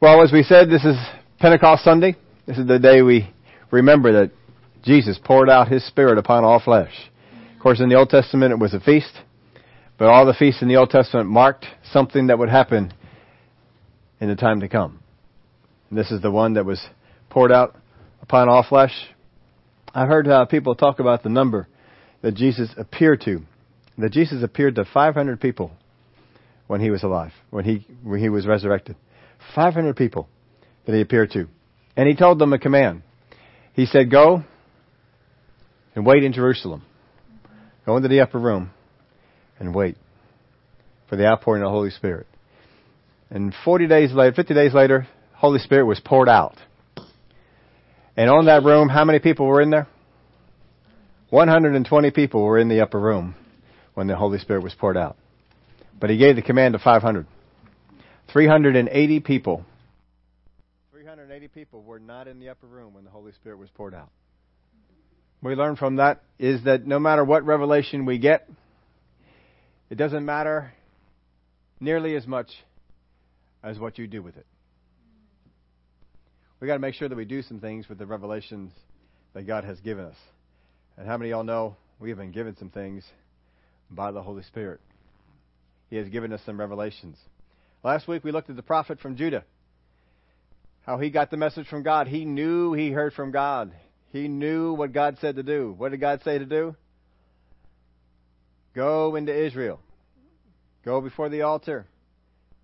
Well, as we said, this is Pentecost Sunday. This is the day we remember that Jesus poured out His Spirit upon all flesh. Of course, in the Old Testament it was a feast, but all the feasts in the Old Testament marked something that would happen in the time to come. And this is the one that was poured out upon all flesh. I've heard uh, people talk about the number that Jesus appeared to. That Jesus appeared to 500 people when he was alive, when he, when he was resurrected. 500 people that he appeared to. And he told them a command. He said, Go and wait in Jerusalem. Go into the upper room and wait for the outpouring of the Holy Spirit. And 40 days later, 50 days later, Holy Spirit was poured out. And on that room, how many people were in there? 120 people were in the upper room when the Holy Spirit was poured out. But he gave the command to 500. 380 people. 380 people were not in the upper room when the Holy Spirit was poured out. We learn from that is that no matter what revelation we get, it doesn't matter nearly as much as what you do with it. We got to make sure that we do some things with the revelations that God has given us. And how many of y'all know we have been given some things by the Holy Spirit? He has given us some revelations. Last week we looked at the prophet from Judah. How he got the message from God. He knew he heard from God. He knew what God said to do. What did God say to do? Go into Israel. Go before the altar.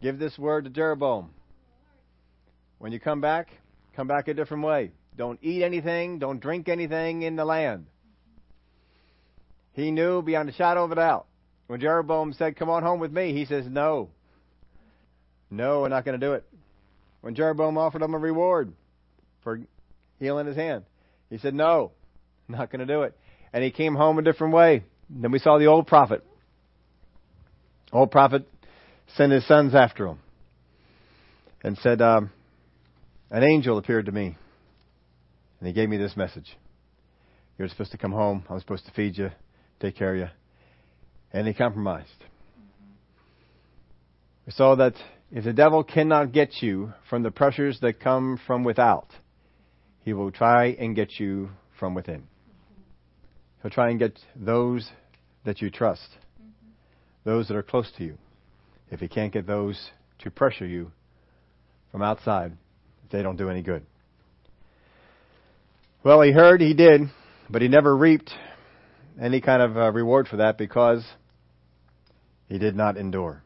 Give this word to Jeroboam. When you come back, come back a different way. Don't eat anything, don't drink anything in the land. He knew beyond a shadow of a doubt. When Jeroboam said, Come on home with me, he says, No. No, we're not going to do it. When Jeroboam offered him a reward for healing his hand, he said, No, not going to do it. And he came home a different way. Then we saw the old prophet. Old prophet sent his sons after him and said, um, An angel appeared to me, and he gave me this message. You're supposed to come home. I'm supposed to feed you, take care of you. And he compromised. We saw that if the devil cannot get you from the pressures that come from without, he will try and get you from within. He'll try and get those that you trust, those that are close to you. If he can't get those to pressure you from outside, they don't do any good. Well, he heard, he did, but he never reaped any kind of uh, reward for that because he did not endure.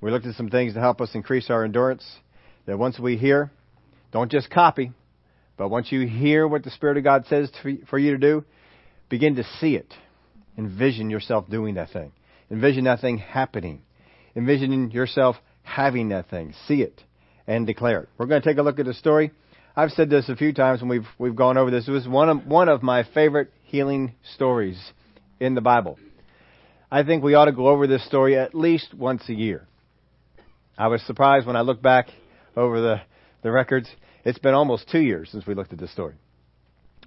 We looked at some things to help us increase our endurance. That once we hear, don't just copy, but once you hear what the Spirit of God says for you to do, begin to see it. Envision yourself doing that thing. Envision that thing happening. Envision yourself having that thing. See it and declare it. We're going to take a look at a story. I've said this a few times when we've we've gone over this. It was one of one of my favorite healing stories in the Bible. I think we ought to go over this story at least once a year. I was surprised when I looked back over the, the records. It's been almost two years since we looked at this story.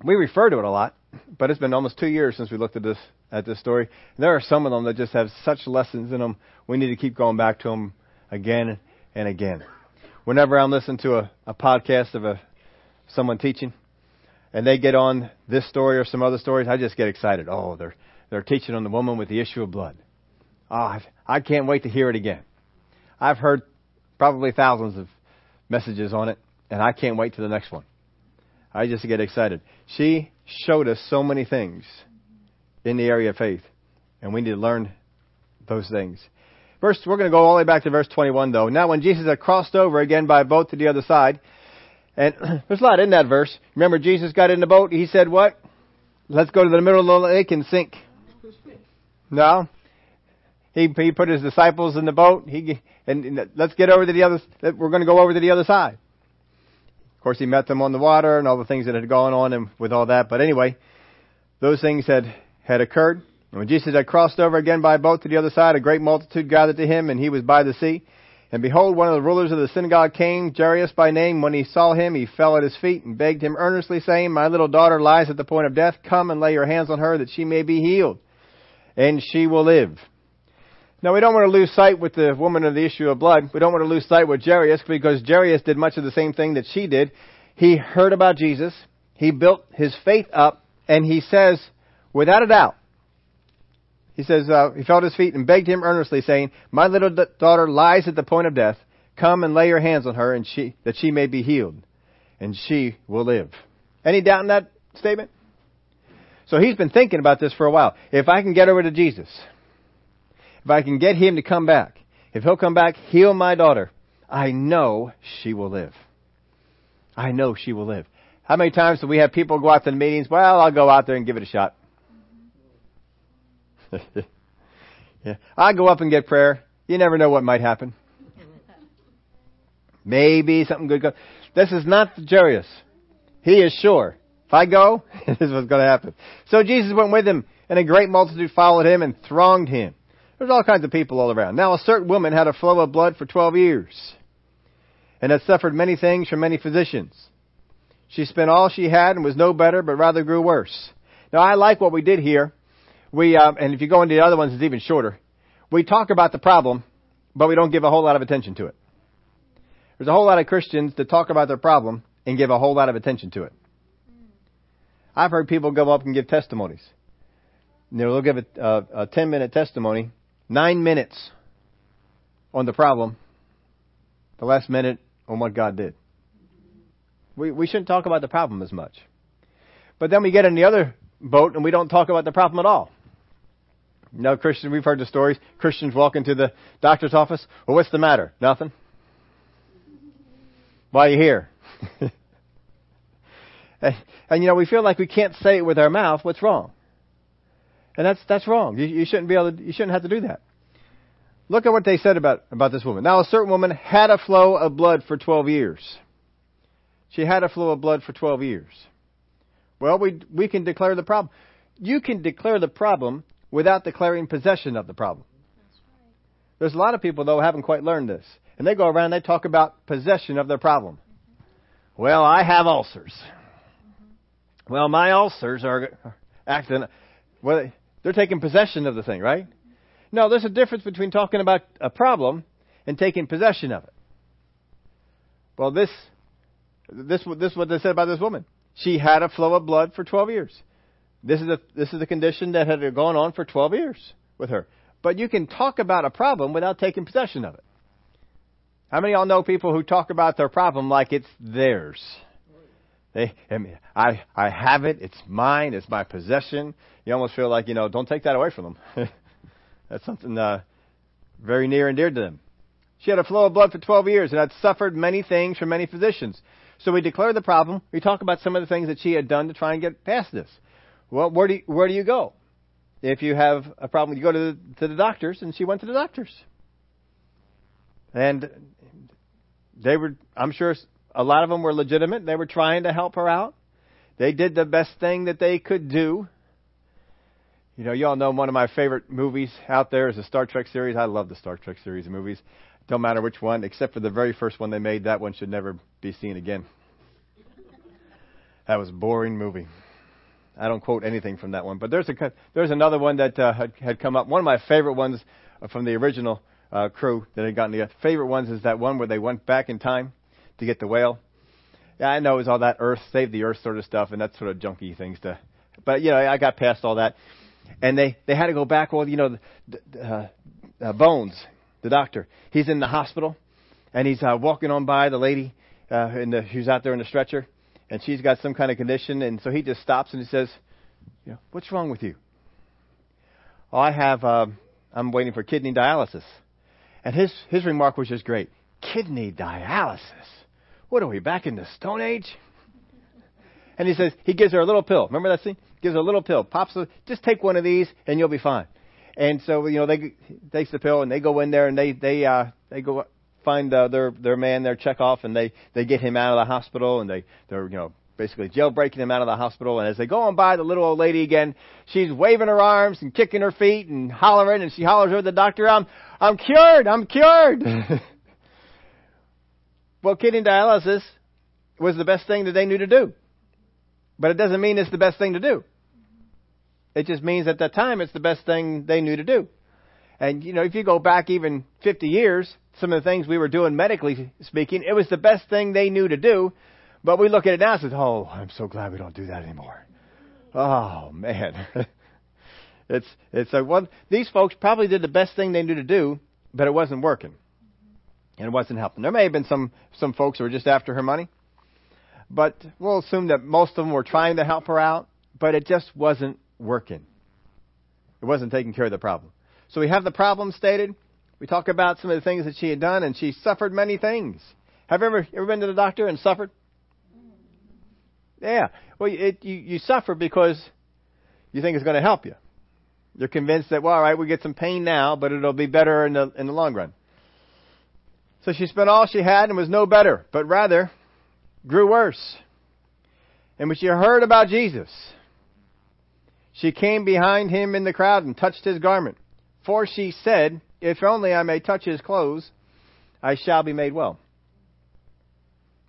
We refer to it a lot, but it's been almost two years since we looked at this at this story. And There are some of them that just have such lessons in them. We need to keep going back to them again and again. Whenever I'm listening to a, a podcast of a someone teaching, and they get on this story or some other stories, I just get excited. Oh, they're they're teaching on the woman with the issue of blood. Oh, I can't wait to hear it again. I've heard probably thousands of messages on it, and I can't wait to the next one. I just get excited. She showed us so many things in the area of faith, and we need to learn those things. First, we're going to go all the way back to verse 21, though. Now, when Jesus had crossed over again by boat to the other side, and there's a lot in that verse. Remember, Jesus got in the boat. He said, "What? Let's go to the middle of the lake and sink." No, he he put his disciples in the boat. He and let's get over to the other. We're going to go over to the other side. Of course, he met them on the water and all the things that had gone on and with all that. But anyway, those things had had occurred. And when Jesus had crossed over again by boat to the other side, a great multitude gathered to him, and he was by the sea. And behold, one of the rulers of the synagogue came, Jairus by name. When he saw him, he fell at his feet and begged him earnestly, saying, My little daughter lies at the point of death. Come and lay your hands on her that she may be healed, and she will live. Now we don't want to lose sight with the woman of the issue of blood. We don't want to lose sight with Jairus because Jairus did much of the same thing that she did. He heard about Jesus. He built his faith up and he says, without a doubt, he says, uh, he fell at his feet and begged him earnestly saying, my little daughter lies at the point of death. Come and lay your hands on her and she, that she may be healed and she will live. Any doubt in that statement? So he's been thinking about this for a while. If I can get over to Jesus, if I can get him to come back, if he'll come back, heal my daughter, I know she will live. I know she will live. How many times do we have people go out to the meetings? Well, I'll go out there and give it a shot. yeah. I go up and get prayer. You never know what might happen. Maybe something good goes. This is not Jairus. He is sure. If I go, this is what's going to happen. So Jesus went with him, and a great multitude followed him and thronged him. There's all kinds of people all around. Now a certain woman had a flow of blood for twelve years, and had suffered many things from many physicians. She spent all she had and was no better, but rather grew worse. Now I like what we did here. We, uh, and if you go into the other ones, it's even shorter. We talk about the problem, but we don't give a whole lot of attention to it. There's a whole lot of Christians that talk about their problem and give a whole lot of attention to it. I've heard people go up and give testimonies. You know, they'll give a, a, a 10 minute testimony, nine minutes on the problem, the last minute on what God did. We, we shouldn't talk about the problem as much. But then we get in the other boat and we don't talk about the problem at all. You know, Christians, we've heard the stories. Christians walk into the doctor's office. Well, what's the matter? Nothing. Why are you here? and, and, you know, we feel like we can't say it with our mouth. What's wrong? And that's that's wrong. You, you shouldn't be able to. You shouldn't have to do that. Look at what they said about about this woman. Now, a certain woman had a flow of blood for twelve years. She had a flow of blood for twelve years. Well, we we can declare the problem. You can declare the problem without declaring possession of the problem. There's a lot of people though haven't quite learned this. And they go around and they talk about possession of their problem. Well, I have ulcers. Well, my ulcers are acting, well, they're taking possession of the thing, right? No, there's a difference between talking about a problem and taking possession of it. Well, this, this, this is what they said about this woman. She had a flow of blood for 12 years. This is a, this is a condition that had gone on for 12 years with her. But you can talk about a problem without taking possession of it. How many of y'all know people who talk about their problem like it's theirs? They, I, mean, I, I have it. It's mine. It's my possession. You almost feel like, you know, don't take that away from them. That's something uh, very near and dear to them. She had a flow of blood for 12 years and had suffered many things from many physicians. So we declare the problem. We talk about some of the things that she had done to try and get past this. Well, where do you, where do you go? If you have a problem, you go to the, to the doctors, and she went to the doctors. And they were, I'm sure a lot of them were legitimate. They were trying to help her out. They did the best thing that they could do. You know, y'all know one of my favorite movies out there is the Star Trek series. I love the Star Trek series of movies. Don't matter which one, except for the very first one they made. That one should never be seen again. That was a boring movie. I don't quote anything from that one, but there's a there's another one that uh, had had come up. One of my favorite ones from the original uh, crew that had gotten the favorite ones is that one where they went back in time to get the whale. Yeah, I know it was all that Earth, save the Earth sort of stuff, and that sort of junky things to. But you know, I got past all that, and they they had to go back. Well, you know, the, uh, uh, Bones, the doctor, he's in the hospital, and he's uh, walking on by the lady, uh, in the, who's out there in the stretcher, and she's got some kind of condition, and so he just stops and he says, you know, what's wrong with you? Oh, I have. Uh, I'm waiting for kidney dialysis. And his, his remark was just great. Kidney dialysis. What are we, back in the Stone Age? And he says, he gives her a little pill. Remember that scene? Gives her a little pill. Pops, a, just take one of these and you'll be fine. And so, you know, they takes the pill and they go in there and they, they, uh, they go find uh, their, their man, their Chekov, and they, they get him out of the hospital and they, they're, you know, basically jailbreaking him out of the hospital. And as they go on by the little old lady again, she's waving her arms and kicking her feet and hollering, and she hollers over the doctor, "I'm, I'm cured! I'm cured!" well, kidney dialysis was the best thing that they knew to do, but it doesn't mean it's the best thing to do. It just means at that time it's the best thing they knew to do. And, you know, if you go back even 50 years, some of the things we were doing medically speaking, it was the best thing they knew to do. But we look at it now and say, oh, I'm so glad we don't do that anymore. Oh, man. it's, it's like, well, these folks probably did the best thing they knew to do, but it wasn't working. And it wasn't helping. There may have been some, some folks who were just after her money, but we'll assume that most of them were trying to help her out, but it just wasn't working. It wasn't taking care of the problem. So we have the problem stated. We talk about some of the things that she had done, and she suffered many things. Have you ever, ever been to the doctor and suffered? Yeah. Well, it, you, you suffer because you think it's going to help you. You're convinced that, well, all right, we get some pain now, but it'll be better in the, in the long run. So she spent all she had and was no better, but rather grew worse. And when she heard about Jesus, she came behind him in the crowd and touched his garment. For she said, If only I may touch his clothes, I shall be made well.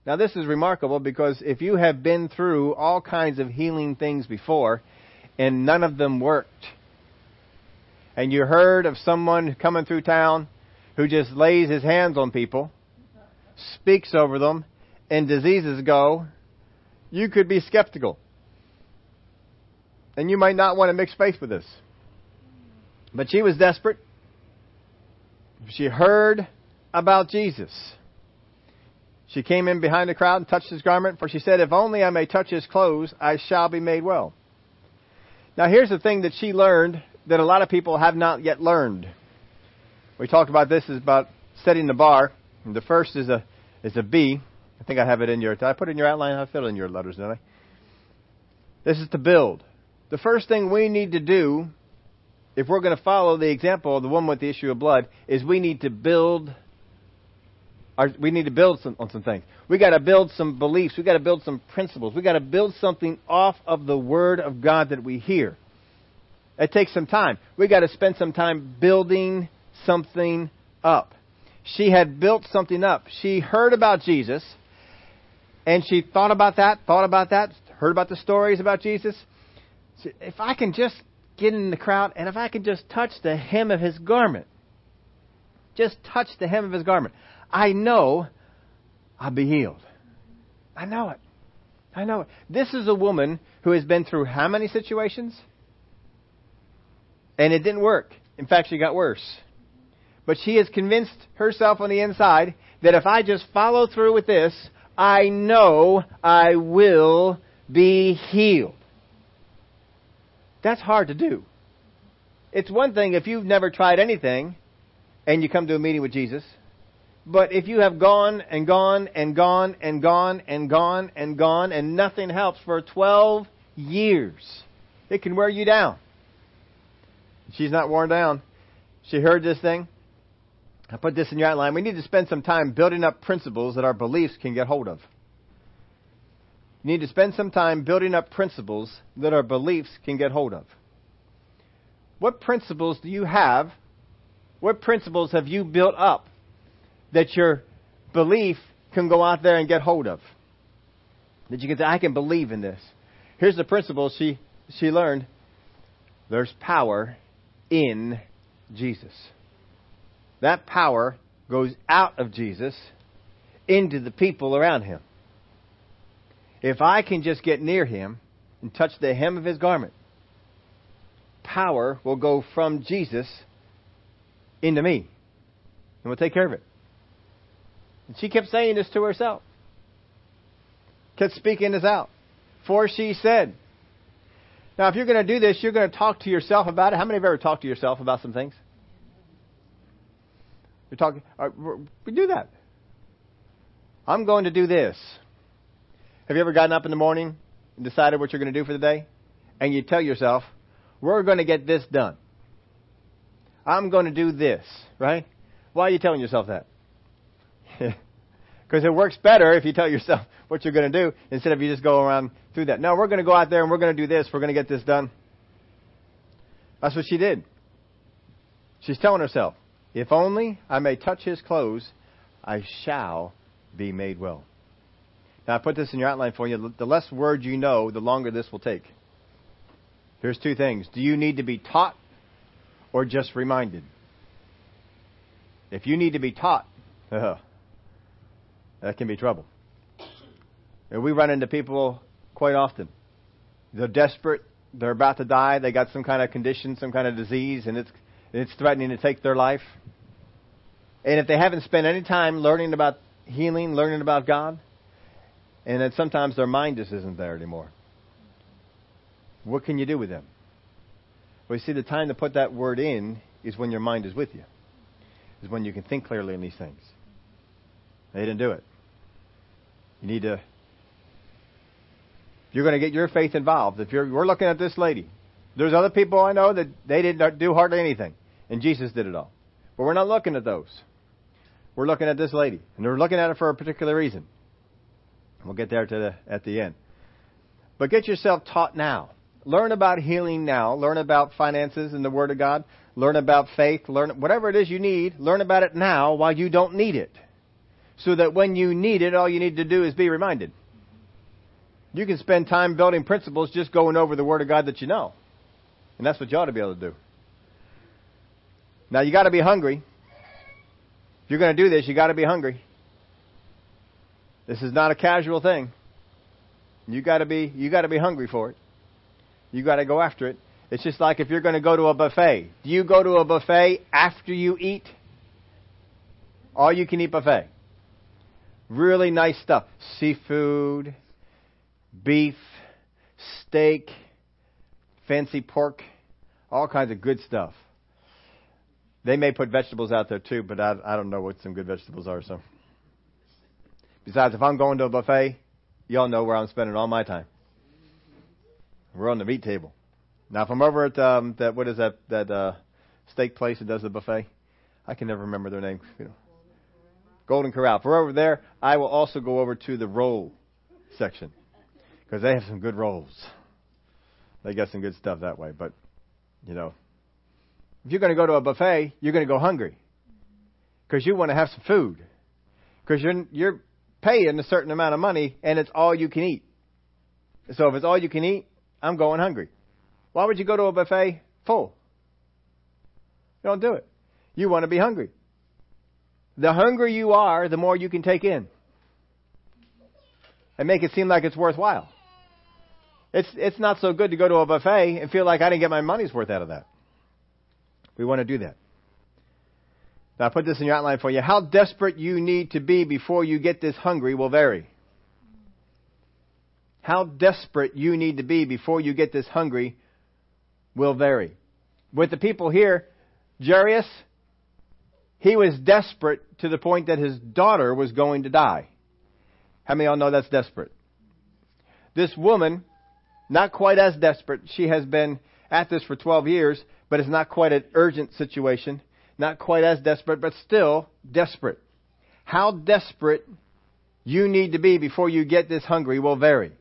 Now, this is remarkable because if you have been through all kinds of healing things before and none of them worked, and you heard of someone coming through town who just lays his hands on people, speaks over them, and diseases go, you could be skeptical. And you might not want to mix faith with this. But she was desperate. She heard about Jesus. She came in behind the crowd and touched his garment, for she said, If only I may touch his clothes, I shall be made well. Now, here's the thing that she learned that a lot of people have not yet learned. We talked about this is about setting the bar. The first is a is a B. I think I have it in your. Did I put it in your outline? I filled in your letters, didn't I? This is to build. The first thing we need to do, if we're going to follow the example of the woman with the issue of blood, is we need to build. Our, we need to build some, on some things. We got to build some beliefs. We got to build some principles. We got to build something off of the Word of God that we hear. It takes some time. We got to spend some time building something up. She had built something up. She heard about Jesus, and she thought about that, thought about that, heard about the stories about Jesus. If I can just get in the crowd, and if I can just touch the hem of his garment, just touch the hem of his garment, I know I'll be healed. I know it. I know it. This is a woman who has been through how many situations? And it didn't work. In fact, she got worse. But she has convinced herself on the inside that if I just follow through with this, I know I will be healed. That's hard to do. It's one thing if you've never tried anything and you come to a meeting with Jesus. But if you have gone and gone and gone and gone and gone and gone and nothing helps for 12 years, it can wear you down. She's not worn down. She heard this thing. I put this in your outline. We need to spend some time building up principles that our beliefs can get hold of. You need to spend some time building up principles that our beliefs can get hold of. What principles do you have? What principles have you built up that your belief can go out there and get hold of? That you can say, I can believe in this. Here's the principle she, she learned there's power in Jesus. That power goes out of Jesus into the people around him. If I can just get near him and touch the hem of his garment, power will go from Jesus into me. And we'll take care of it. And she kept saying this to herself. Kept speaking this out. For she said, now, if you're going to do this, you're going to talk to yourself about it. How many have ever talked to yourself about some things? You're talking. Uh, we do that. I'm going to do this. Have you ever gotten up in the morning and decided what you're going to do for the day? And you tell yourself, we're going to get this done. I'm going to do this, right? Why are you telling yourself that? Because it works better if you tell yourself what you're going to do instead of you just go around through that. No, we're going to go out there and we're going to do this. We're going to get this done. That's what she did. She's telling herself, if only I may touch his clothes, I shall be made well. Now, I put this in your outline for you. The less words you know, the longer this will take. Here's two things. Do you need to be taught or just reminded? If you need to be taught, uh, that can be trouble. And we run into people quite often. They're desperate. They're about to die. They got some kind of condition, some kind of disease, and it's it's threatening to take their life. And if they haven't spent any time learning about healing, learning about God, and then sometimes their mind just isn't there anymore. What can you do with them? Well, you see, the time to put that word in is when your mind is with you, is when you can think clearly in these things. They didn't do it. You need to. You're going to get your faith involved, if you're, we're looking at this lady, there's other people I know that they didn't do hardly anything, and Jesus did it all. But we're not looking at those. We're looking at this lady, and we're looking at her for a particular reason. We'll get there the, at the end. But get yourself taught now. Learn about healing now. Learn about finances and the Word of God. Learn about faith. Learn whatever it is you need. Learn about it now while you don't need it. So that when you need it, all you need to do is be reminded. You can spend time building principles just going over the Word of God that you know. And that's what you ought to be able to do. Now you got to be hungry. If you're going to do this, you got to be hungry. This is not a casual thing. You got to be you got to be hungry for it. You got to go after it. It's just like if you're going to go to a buffet. Do you go to a buffet after you eat? All you can eat buffet. Really nice stuff. Seafood, beef, steak, fancy pork, all kinds of good stuff. They may put vegetables out there too, but I, I don't know what some good vegetables are. So, besides, if I'm going to a buffet, y'all know where I'm spending all my time. We're on the meat table. Now, if I'm over at um, that, what is that that uh, steak place that does the buffet? I can never remember their name. You know, Golden Corral. If we're over there, I will also go over to the roll section because they have some good rolls. They got some good stuff that way. But you know, if you're going to go to a buffet, you're going to go hungry because you want to have some food because you're you're paying a certain amount of money and it's all you can eat. So if it's all you can eat, I'm going hungry. Why would you go to a buffet full? You don't do it. You want to be hungry. The hungrier you are, the more you can take in. And make it seem like it's worthwhile. It's, it's not so good to go to a buffet and feel like I didn't get my money's worth out of that. We want to do that. Now, I put this in your outline for you. How desperate you need to be before you get this hungry will vary how desperate you need to be before you get this hungry will vary. With the people here, Jairus, he was desperate to the point that his daughter was going to die. How many of y'all know that's desperate? This woman, not quite as desperate. She has been at this for 12 years, but it's not quite an urgent situation. Not quite as desperate, but still desperate. How desperate you need to be before you get this hungry will vary.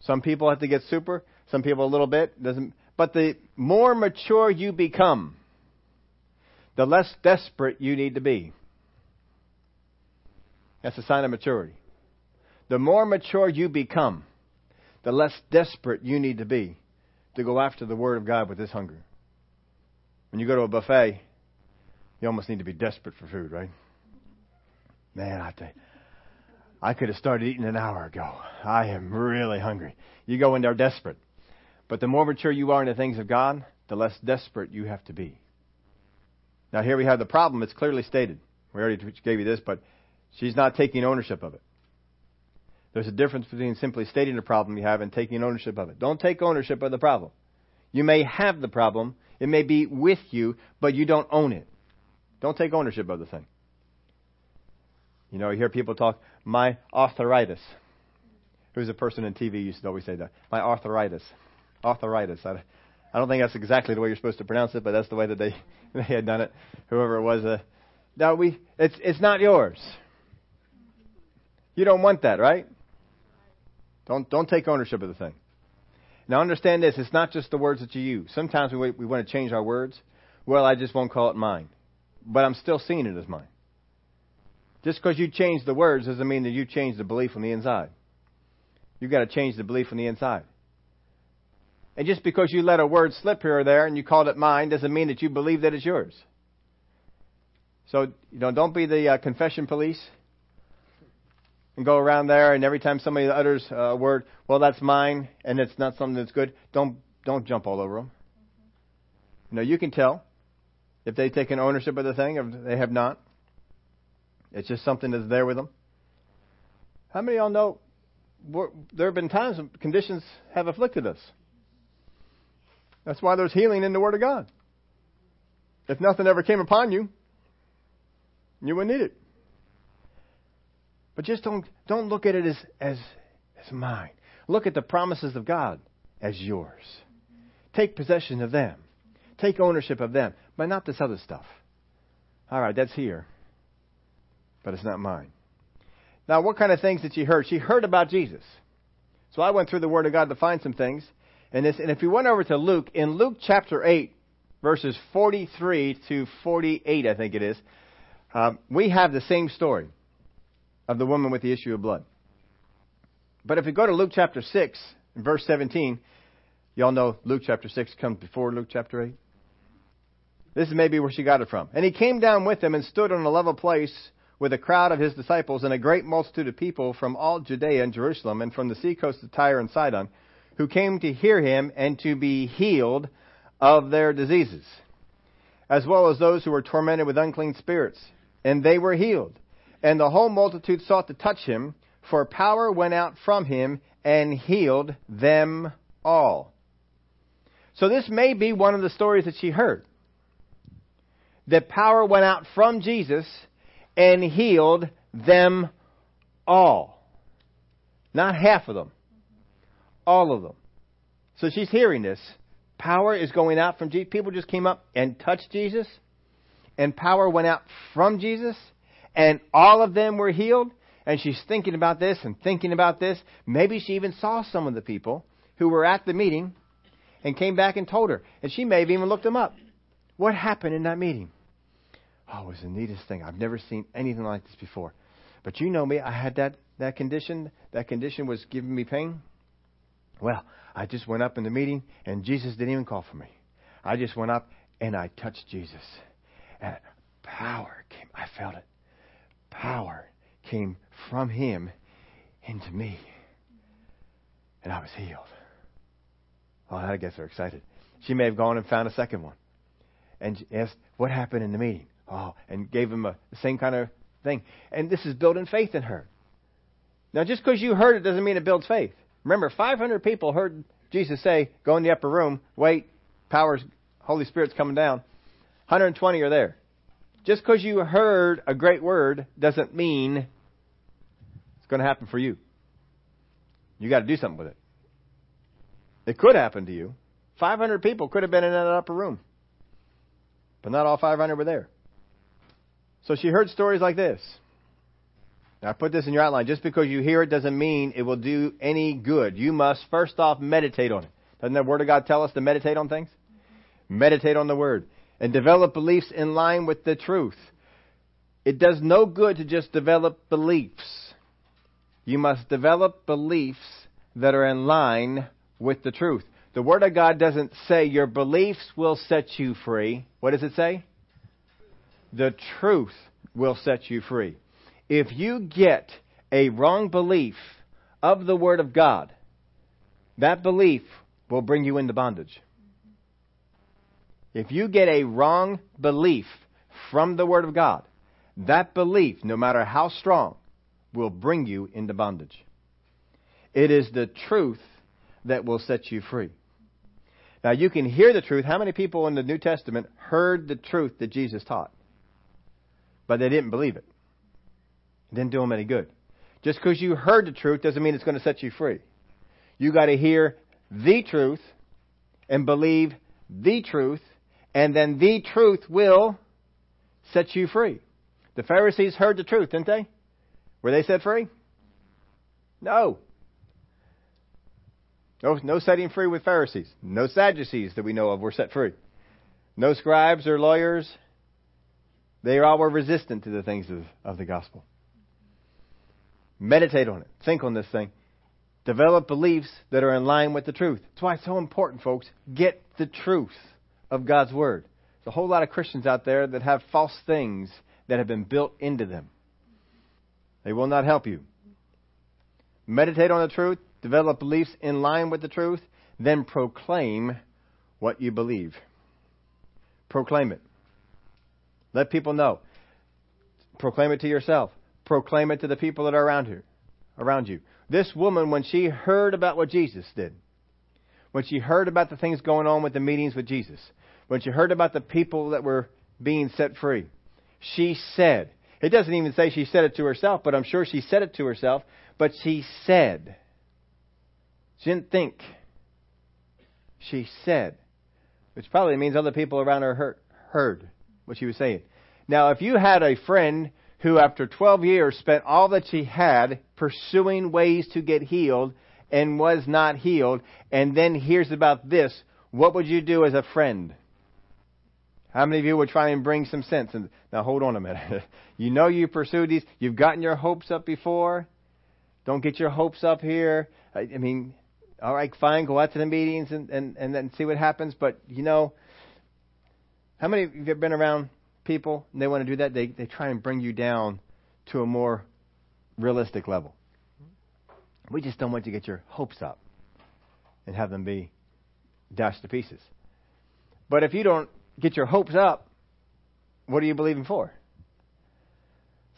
Some people have to get super, some people a little bit. Doesn't, but the more mature you become, the less desperate you need to be. That's a sign of maturity. The more mature you become, the less desperate you need to be to go after the Word of God with this hunger. When you go to a buffet, you almost need to be desperate for food, right? Man, I tell you, I could have started eating an hour ago. I am really hungry. You go in there desperate. But the more mature you are in the things of God, the less desperate you have to be. Now, here we have the problem. It's clearly stated. We already gave you this, but she's not taking ownership of it. There's a difference between simply stating the problem you have and taking ownership of it. Don't take ownership of the problem. You may have the problem, it may be with you, but you don't own it. Don't take ownership of the thing. You know, you hear people talk, my arthritis. Who's a person in TV used to always say that? My arthritis. Arthritis. I, I don't think that's exactly the way you're supposed to pronounce it, but that's the way that they, they had done it. Whoever it was. Uh, we, it's, it's not yours. You don't want that, right? Don't, don't take ownership of the thing. Now understand this, it's not just the words that you use. Sometimes we, we want to change our words. Well, I just won't call it mine. But I'm still seeing it as mine. Just because you change the words doesn't mean that you change the belief on the inside. You've got to change the belief on the inside. And just because you let a word slip here or there and you called it mine doesn't mean that you believe that it's yours. So, you know, don't be the uh, confession police and go around there and every time somebody utters a word, well, that's mine and it's not something that's good, don't, don't jump all over them. You know, you can tell if they've taken ownership of the thing or they have not. It's just something that's there with them. How many of y'all know there have been times when conditions have afflicted us? That's why there's healing in the Word of God. If nothing ever came upon you, you wouldn't need it. But just don't don't look at it as as as mine. Look at the promises of God as yours. Take possession of them. Take ownership of them, but not this other stuff. All right, that's here, but it's not mine. Now, what kind of things did she heard? She heard about Jesus. So I went through the Word of God to find some things. And, this, and if we went over to Luke, in Luke chapter 8, verses 43 to 48, I think it is, um, we have the same story of the woman with the issue of blood. But if we go to Luke chapter 6, verse 17, y'all know Luke chapter 6 comes before Luke chapter 8. This is maybe where she got it from. And he came down with them and stood on a level place with a crowd of his disciples and a great multitude of people from all Judea and Jerusalem and from the seacoast of Tyre and Sidon who came to hear him and to be healed of their diseases, as well as those who were tormented with unclean spirits. And they were healed. And the whole multitude sought to touch him, for power went out from him and healed them all. So this may be one of the stories that she heard. That power went out from Jesus and healed them all. Not half of them. All of them. So she's hearing this. Power is going out from Jesus. People just came up and touched Jesus, and power went out from Jesus, and all of them were healed. And she's thinking about this and thinking about this. Maybe she even saw some of the people who were at the meeting and came back and told her. And she may have even looked them up. What happened in that meeting? Oh, it was the neatest thing. I've never seen anything like this before. But you know me, I had that, that condition. That condition was giving me pain. Well, I just went up in the meeting and Jesus didn't even call for me. I just went up and I touched Jesus. And power came. I felt it. Power came from him into me. And I was healed. Oh, that gets her excited. She may have gone and found a second one. And asked, what happened in the meeting? Oh, and gave him a, the same kind of thing. And this is building faith in her. Now, just because you heard it doesn't mean it builds faith. Remember, 500 people heard Jesus say, Go in the upper room, wait, power's, Holy Spirit's coming down. 120 are there. Just because you heard a great word doesn't mean it's going to happen for you. You got to do something with it. It could happen to you. 500 people could have been in that upper room, but not all 500 were there. So she heard stories like this. Now, I put this in your outline. Just because you hear it doesn't mean it will do any good. You must first off meditate on it. Doesn't the Word of God tell us to meditate on things? Meditate on the Word. And develop beliefs in line with the truth. It does no good to just develop beliefs. You must develop beliefs that are in line with the truth. The Word of God doesn't say your beliefs will set you free. What does it say? The truth will set you free. If you get a wrong belief of the Word of God, that belief will bring you into bondage. If you get a wrong belief from the Word of God, that belief, no matter how strong, will bring you into bondage. It is the truth that will set you free. Now, you can hear the truth. How many people in the New Testament heard the truth that Jesus taught? But they didn't believe it. It didn't do them any good. Just because you heard the truth doesn't mean it's going to set you free. You got to hear the truth and believe the truth, and then the truth will set you free. The Pharisees heard the truth, didn't they? Were they set free? No. No, no setting free with Pharisees. No Sadducees that we know of were set free. No scribes or lawyers. They all were resistant to the things of, of the gospel. Meditate on it. Think on this thing. Develop beliefs that are in line with the truth. That's why it's so important, folks. Get the truth of God's Word. There's a whole lot of Christians out there that have false things that have been built into them. They will not help you. Meditate on the truth, develop beliefs in line with the truth, then proclaim what you believe. Proclaim it. Let people know. Proclaim it to yourself. Proclaim it to the people that are around you. Around you. This woman, when she heard about what Jesus did, when she heard about the things going on with the meetings with Jesus, when she heard about the people that were being set free, she said, it doesn't even say she said it to herself, but I'm sure she said it to herself, but she said. She didn't think. She said. Which probably means other people around her heard, what she was saying. Now, if you had a friend who, after 12 years, spent all that she had pursuing ways to get healed and was not healed, and then hears about this, what would you do as a friend? How many of you would try and bring some sense? And now, hold on a minute. you know you pursued these. You've gotten your hopes up before. Don't get your hopes up here. I, I mean, all right, fine. Go out to the meetings and, and, and then see what happens. But you know, how many of you have been around people and they want to do that? They they try and bring you down to a more realistic level. We just don't want you to get your hopes up and have them be dashed to pieces. But if you don't get your hopes up, what are you believing for?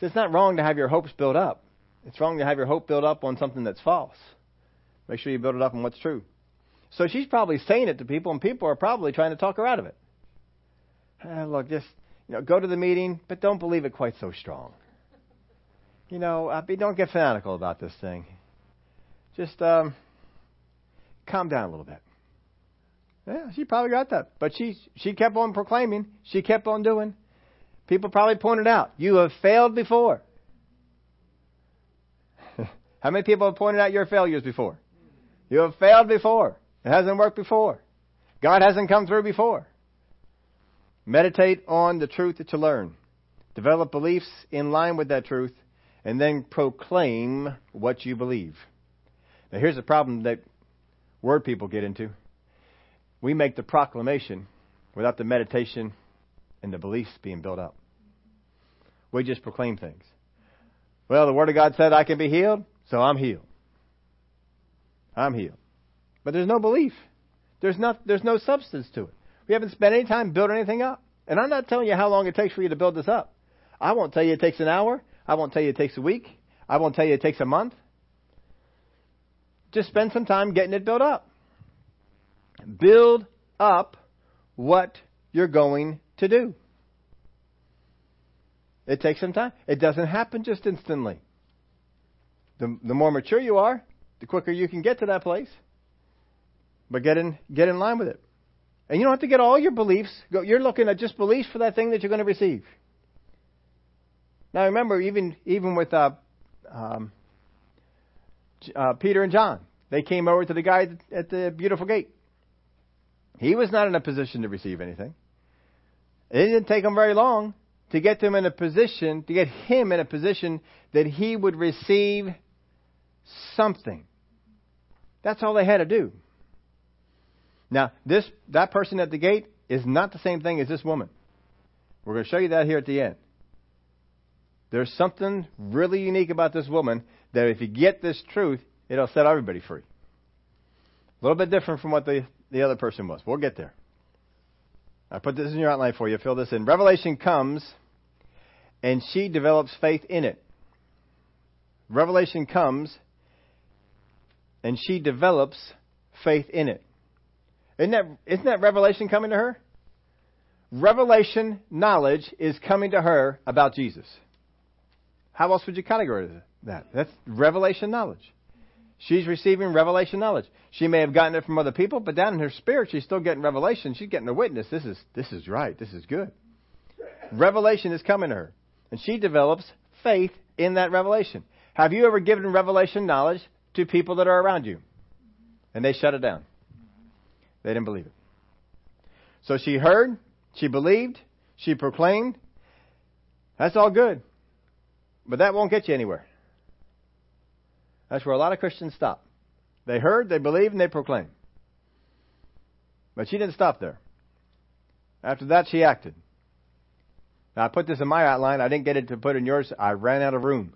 So it's not wrong to have your hopes built up. It's wrong to have your hope built up on something that's false. Make sure you build it up on what's true. So she's probably saying it to people, and people are probably trying to talk her out of it. Uh, look, just you know, go to the meeting, but don't believe it quite so strong. You know, uh, don't get fanatical about this thing. Just um, calm down a little bit. Yeah, she probably got that, but she she kept on proclaiming. She kept on doing. People probably pointed out, "You have failed before." How many people have pointed out your failures before? You have failed before. It hasn't worked before. God hasn't come through before. Meditate on the truth that you learn. Develop beliefs in line with that truth, and then proclaim what you believe. Now, here's the problem that word people get into. We make the proclamation without the meditation and the beliefs being built up. We just proclaim things. Well, the Word of God said I can be healed, so I'm healed. I'm healed. But there's no belief. There's not there's no substance to it. We haven't spent any time building anything up. And I'm not telling you how long it takes for you to build this up. I won't tell you it takes an hour. I won't tell you it takes a week. I won't tell you it takes a month. Just spend some time getting it built up. Build up what you're going to do. It takes some time. It doesn't happen just instantly. The, the more mature you are, the quicker you can get to that place. But get in, get in line with it. And you don't have to get all your beliefs. You're looking at just beliefs for that thing that you're going to receive. Now remember, even even with uh, um, uh, Peter and John, they came over to the guy at the beautiful gate. He was not in a position to receive anything. It didn't take him very long to get him in a position, to get him in a position that he would receive something. That's all they had to do. Now, this that person at the gate is not the same thing as this woman. We're going to show you that here at the end. There's something really unique about this woman that if you get this truth, it'll set everybody free. A little bit different from what the, the other person was. We'll get there. I put this in your outline for you. Fill this in. Revelation comes, and she develops faith in it. Revelation comes, and she develops faith in it. Isn't that, isn't that revelation coming to her? Revelation knowledge is coming to her about Jesus. How else would you categorize that? That's revelation knowledge. She's receiving revelation knowledge. She may have gotten it from other people, but down in her spirit, she's still getting revelation. She's getting a witness. This is this is right. This is good. Revelation is coming to her, and she develops faith in that revelation. Have you ever given revelation knowledge to people that are around you, and they shut it down? They didn't believe it. So she heard, she believed, she proclaimed. That's all good, but that won't get you anywhere. That's where a lot of Christians stop. They heard, they believed, and they proclaimed. But she didn't stop there. After that, she acted. Now, I put this in my outline. I didn't get it to put in yours. I ran out of room.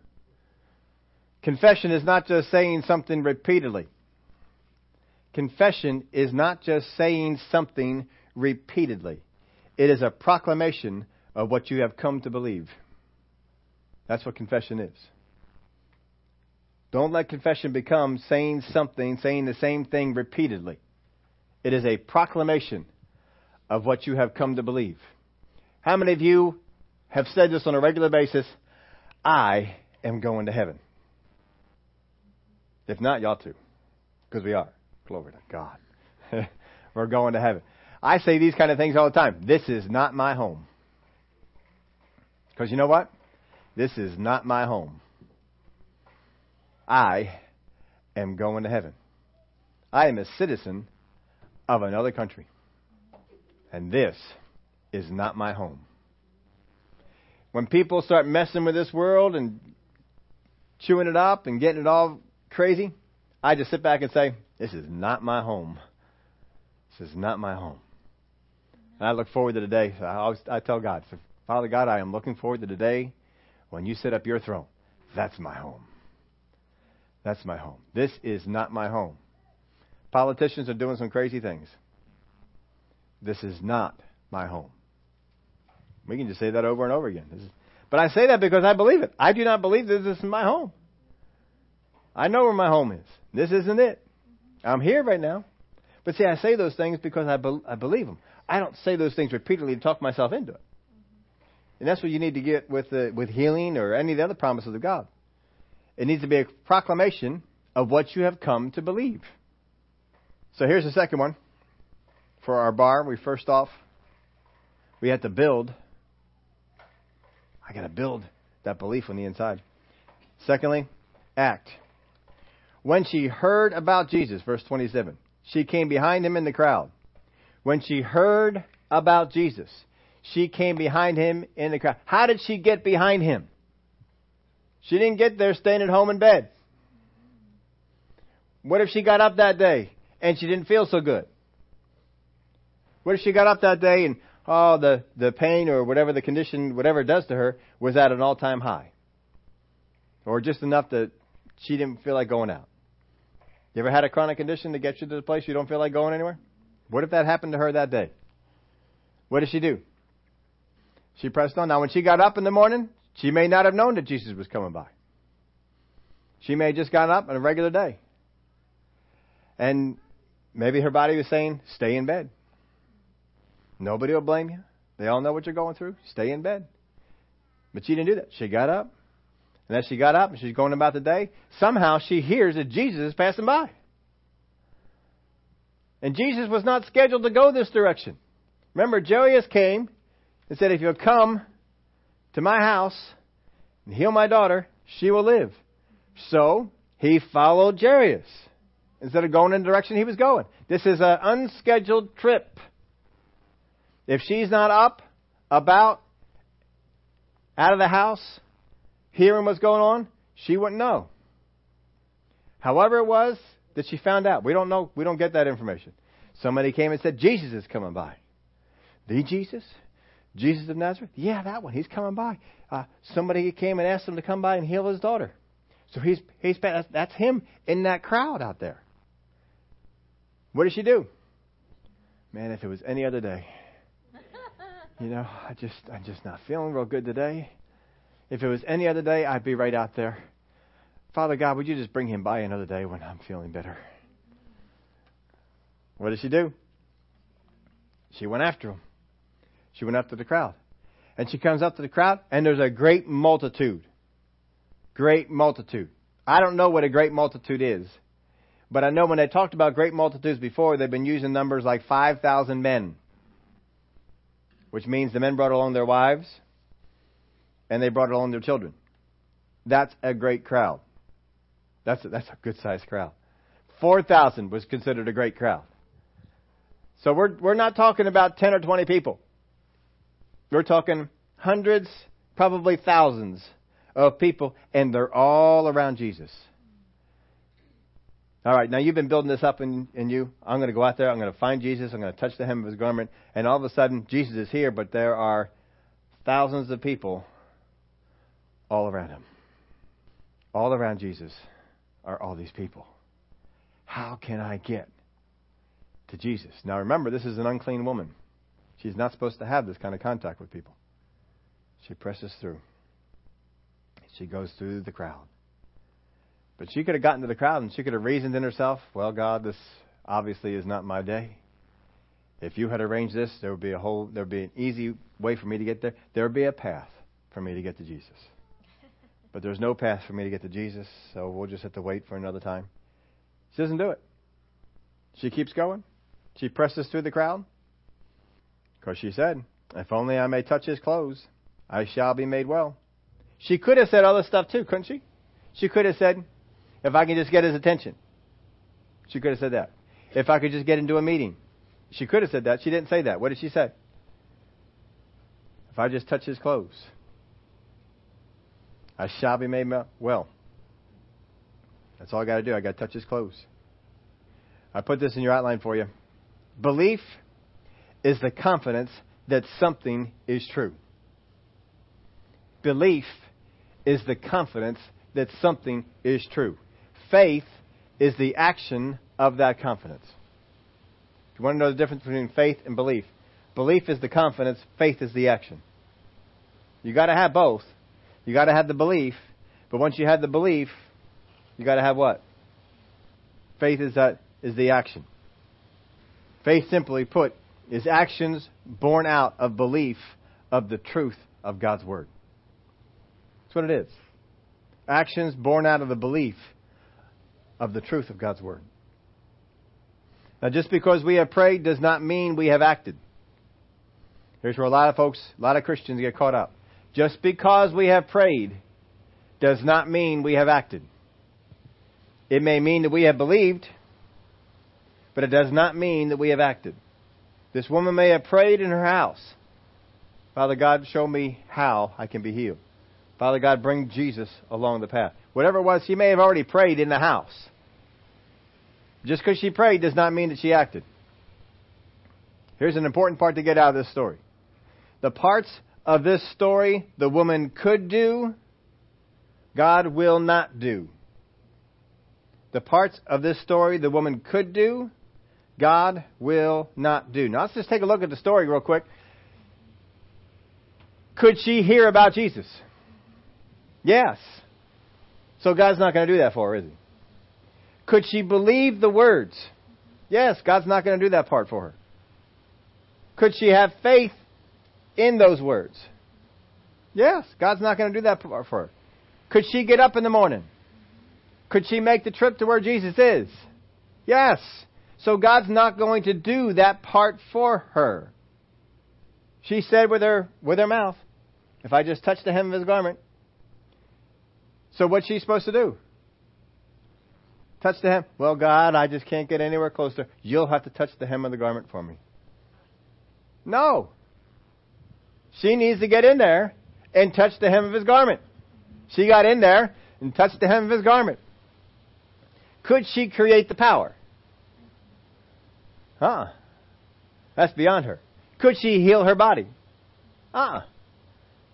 Confession is not just saying something repeatedly. Confession is not just saying something repeatedly. It is a proclamation of what you have come to believe. That's what confession is. Don't let confession become saying something, saying the same thing repeatedly. It is a proclamation of what you have come to believe. How many of you have said this on a regular basis? I am going to heaven. If not, you ought to, because we are. Glory to God. We're going to heaven. I say these kind of things all the time. This is not my home. Because you know what? This is not my home. I am going to heaven. I am a citizen of another country. And this is not my home. When people start messing with this world and chewing it up and getting it all crazy, I just sit back and say, This is not my home. This is not my home. And I look forward to the day. I, always, I tell God, Father God, I am looking forward to the day when you set up your throne. That's my home. That's my home. This is not my home. Politicians are doing some crazy things. This is not my home. We can just say that over and over again. Is, but I say that because I believe it. I do not believe that this is my home. I know where my home is. This isn't it. I'm here right now. But see, I say those things because I, be, I believe them. I don't say those things repeatedly to talk myself into it. And that's what you need to get with, uh, with healing or any of the other promises of God. It needs to be a proclamation of what you have come to believe. So here's the second one. For our bar, we first off, we have to build. I got to build that belief on the inside. Secondly, act. When she heard about Jesus, verse 27, she came behind him in the crowd. When she heard about Jesus, she came behind him in the crowd. How did she get behind him? She didn't get there staying at home in bed. What if she got up that day and she didn't feel so good? What if she got up that day and oh the, the pain or whatever the condition, whatever it does to her, was at an all time high? Or just enough that she didn't feel like going out. You ever had a chronic condition that gets you to the place you don't feel like going anywhere? What if that happened to her that day? What did she do? She pressed on. Now, when she got up in the morning, she may not have known that Jesus was coming by. She may have just gotten up on a regular day. And maybe her body was saying, stay in bed. Nobody will blame you. They all know what you're going through. Stay in bed. But she didn't do that. She got up. And as she got up and she's going about the day, somehow she hears that Jesus is passing by. And Jesus was not scheduled to go this direction. Remember, Jairus came and said, If you'll come to my house and heal my daughter, she will live. So he followed Jairus instead of going in the direction he was going. This is an unscheduled trip. If she's not up, about, out of the house, hearing what's going on, she wouldn't know. However it was that she found out, we don't know, we don't get that information. Somebody came and said, Jesus is coming by. The Jesus? Jesus of Nazareth? Yeah, that one. He's coming by. Uh, somebody came and asked him to come by and heal his daughter. So he's, he's that's him in that crowd out there. What did she do? Man, if it was any other day, you know, I just I'm just not feeling real good today. If it was any other day, I'd be right out there. Father God, would you just bring him by another day when I'm feeling better? What did she do? She went after him. She went up to the crowd. And she comes up to the crowd, and there's a great multitude. Great multitude. I don't know what a great multitude is, but I know when they talked about great multitudes before, they've been using numbers like 5,000 men, which means the men brought along their wives, and they brought along their children. That's a great crowd. That's a, that's a good sized crowd. 4,000 was considered a great crowd. So we're, we're not talking about 10 or 20 people. We're talking hundreds, probably thousands of people, and they're all around Jesus. All right, now you've been building this up in, in you. I'm going to go out there. I'm going to find Jesus. I'm going to touch the hem of his garment. And all of a sudden, Jesus is here, but there are thousands of people all around him. All around Jesus are all these people. How can I get to Jesus? Now remember, this is an unclean woman. She's not supposed to have this kind of contact with people. She presses through. She goes through the crowd. But she could have gotten to the crowd and she could have reasoned in herself, well, God, this obviously is not my day. If you had arranged this, there would be a whole, there would be an easy way for me to get there. There would be a path for me to get to Jesus. But there's no path for me to get to Jesus, so we'll just have to wait for another time. She doesn't do it. She keeps going. She presses through the crowd. Because she said, If only I may touch his clothes, I shall be made well. She could have said other stuff too, couldn't she? She could have said, If I can just get his attention. She could have said that. If I could just get into a meeting. She could have said that. She didn't say that. What did she say? If I just touch his clothes, I shall be made well. That's all I got to do. I got to touch his clothes. I put this in your outline for you. Belief is the confidence that something is true. Belief is the confidence that something is true. Faith is the action of that confidence. If you want to know the difference between faith and belief, belief is the confidence, faith is the action. You got to have both. You got to have the belief, but once you have the belief, you got to have what? Faith is that is the action. Faith, simply put, is actions born out of belief of the truth of God's word. That's what it is. Actions born out of the belief of the truth of God's word. Now, just because we have prayed does not mean we have acted. Here's where a lot of folks, a lot of Christians get caught up. Just because we have prayed does not mean we have acted. It may mean that we have believed, but it does not mean that we have acted. This woman may have prayed in her house. Father God, show me how I can be healed. Father God, bring Jesus along the path. Whatever it was, she may have already prayed in the house. Just because she prayed does not mean that she acted. Here's an important part to get out of this story. The parts of this story the woman could do, God will not do. The parts of this story the woman could do, God will not do. Now let's just take a look at the story real quick. Could she hear about Jesus? Yes. So God's not going to do that for her, is he? Could she believe the words? Yes, God's not going to do that part for her. Could she have faith in those words? Yes, God's not going to do that part for her. Could she get up in the morning? Could she make the trip to where Jesus is? Yes. So God's not going to do that part for her. She said with her with her mouth, if I just touch the hem of his garment. So what's she supposed to do? Touch the hem. Well, God, I just can't get anywhere closer. You'll have to touch the hem of the garment for me. No. She needs to get in there and touch the hem of his garment. She got in there and touched the hem of his garment. Could she create the power? Huh. That's beyond her. Could she heal her body? Ah. Uh-uh.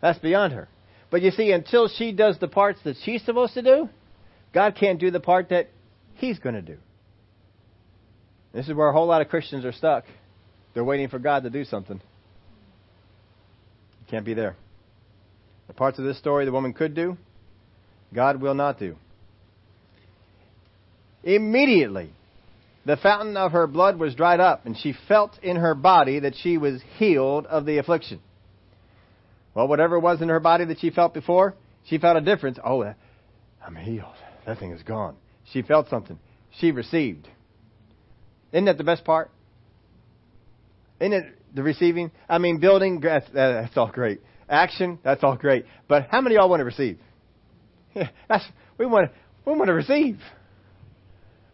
That's beyond her. But you see, until she does the parts that she's supposed to do, God can't do the part that He's going to do. This is where a whole lot of Christians are stuck. They're waiting for God to do something. Can't be there. The parts of this story the woman could do, God will not do. Immediately, the fountain of her blood was dried up, and she felt in her body that she was healed of the affliction. Well, whatever it was in her body that she felt before, she felt a difference. Oh, I'm healed. That thing is gone. She felt something. She received. Isn't that the best part? Isn't it the receiving? I mean, building, that's, that's all great. Action, that's all great. But how many of y'all want to receive? that's, we want, we want to receive.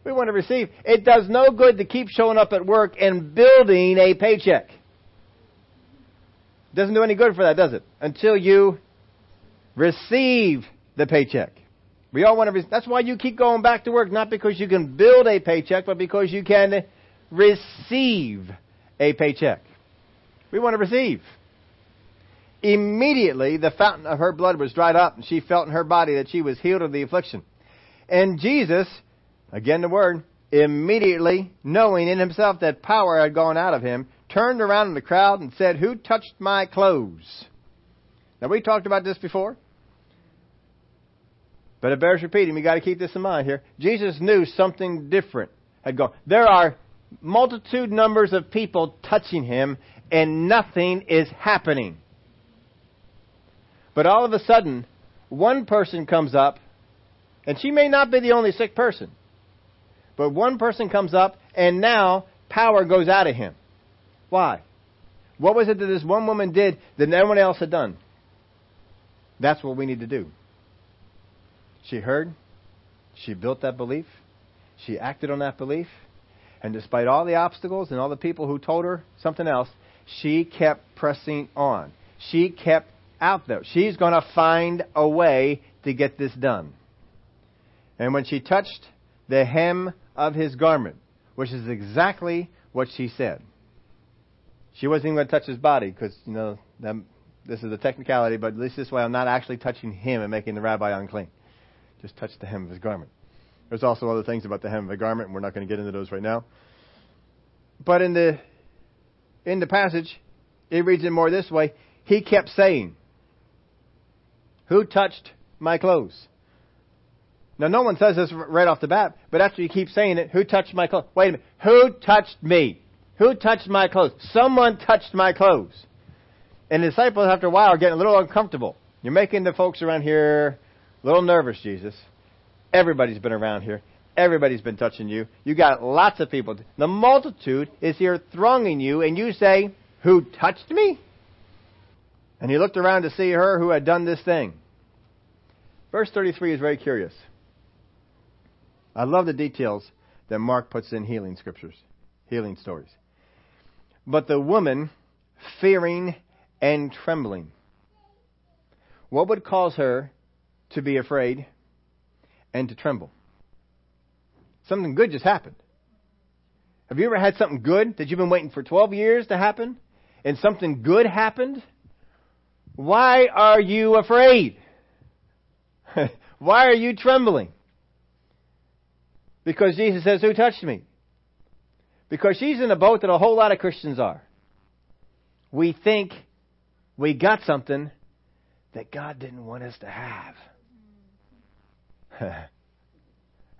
We want to receive. It does no good to keep showing up at work and building a paycheck. Doesn't do any good for that, does it? Until you receive the paycheck. We all want to. That's why you keep going back to work, not because you can build a paycheck, but because you can receive a paycheck. We want to receive. immediately the fountain of her blood was dried up, and she felt in her body that she was healed of the affliction. And Jesus, again the word, immediately knowing in himself that power had gone out of him, turned around in the crowd and said, Who touched my clothes? Now we talked about this before. But it bears repeating. We've got to keep this in mind here. Jesus knew something different had gone. There are multitude numbers of people touching him, and nothing is happening. But all of a sudden, one person comes up, and she may not be the only sick person, but one person comes up, and now power goes out of him. Why? What was it that this one woman did that no one else had done? That's what we need to do. She heard. She built that belief. She acted on that belief. And despite all the obstacles and all the people who told her something else, she kept pressing on. She kept out there. She's going to find a way to get this done. And when she touched the hem of his garment, which is exactly what she said, she wasn't even going to touch his body because, you know, this is a technicality, but at least this way I'm not actually touching him and making the rabbi unclean. Just touch the hem of his garment. There's also other things about the hem of the garment, and we're not going to get into those right now. But in the in the passage, it reads it more this way. He kept saying, Who touched my clothes? Now, no one says this right off the bat, but after you keep saying it, who touched my clothes? Wait a minute. Who touched me? Who touched my clothes? Someone touched my clothes. And the disciples, after a while, are getting a little uncomfortable. You're making the folks around here a little nervous, Jesus. Everybody's been around here. Everybody's been touching you. You got lots of people. The multitude is here thronging you, and you say, Who touched me? And he looked around to see her who had done this thing. Verse 33 is very curious. I love the details that Mark puts in healing scriptures, healing stories. But the woman, fearing and trembling, what would cause her to be afraid and to tremble. Something good just happened. Have you ever had something good that you've been waiting for 12 years to happen and something good happened? Why are you afraid? Why are you trembling? Because Jesus says, Who touched me? Because she's in a boat that a whole lot of Christians are. We think we got something that God didn't want us to have.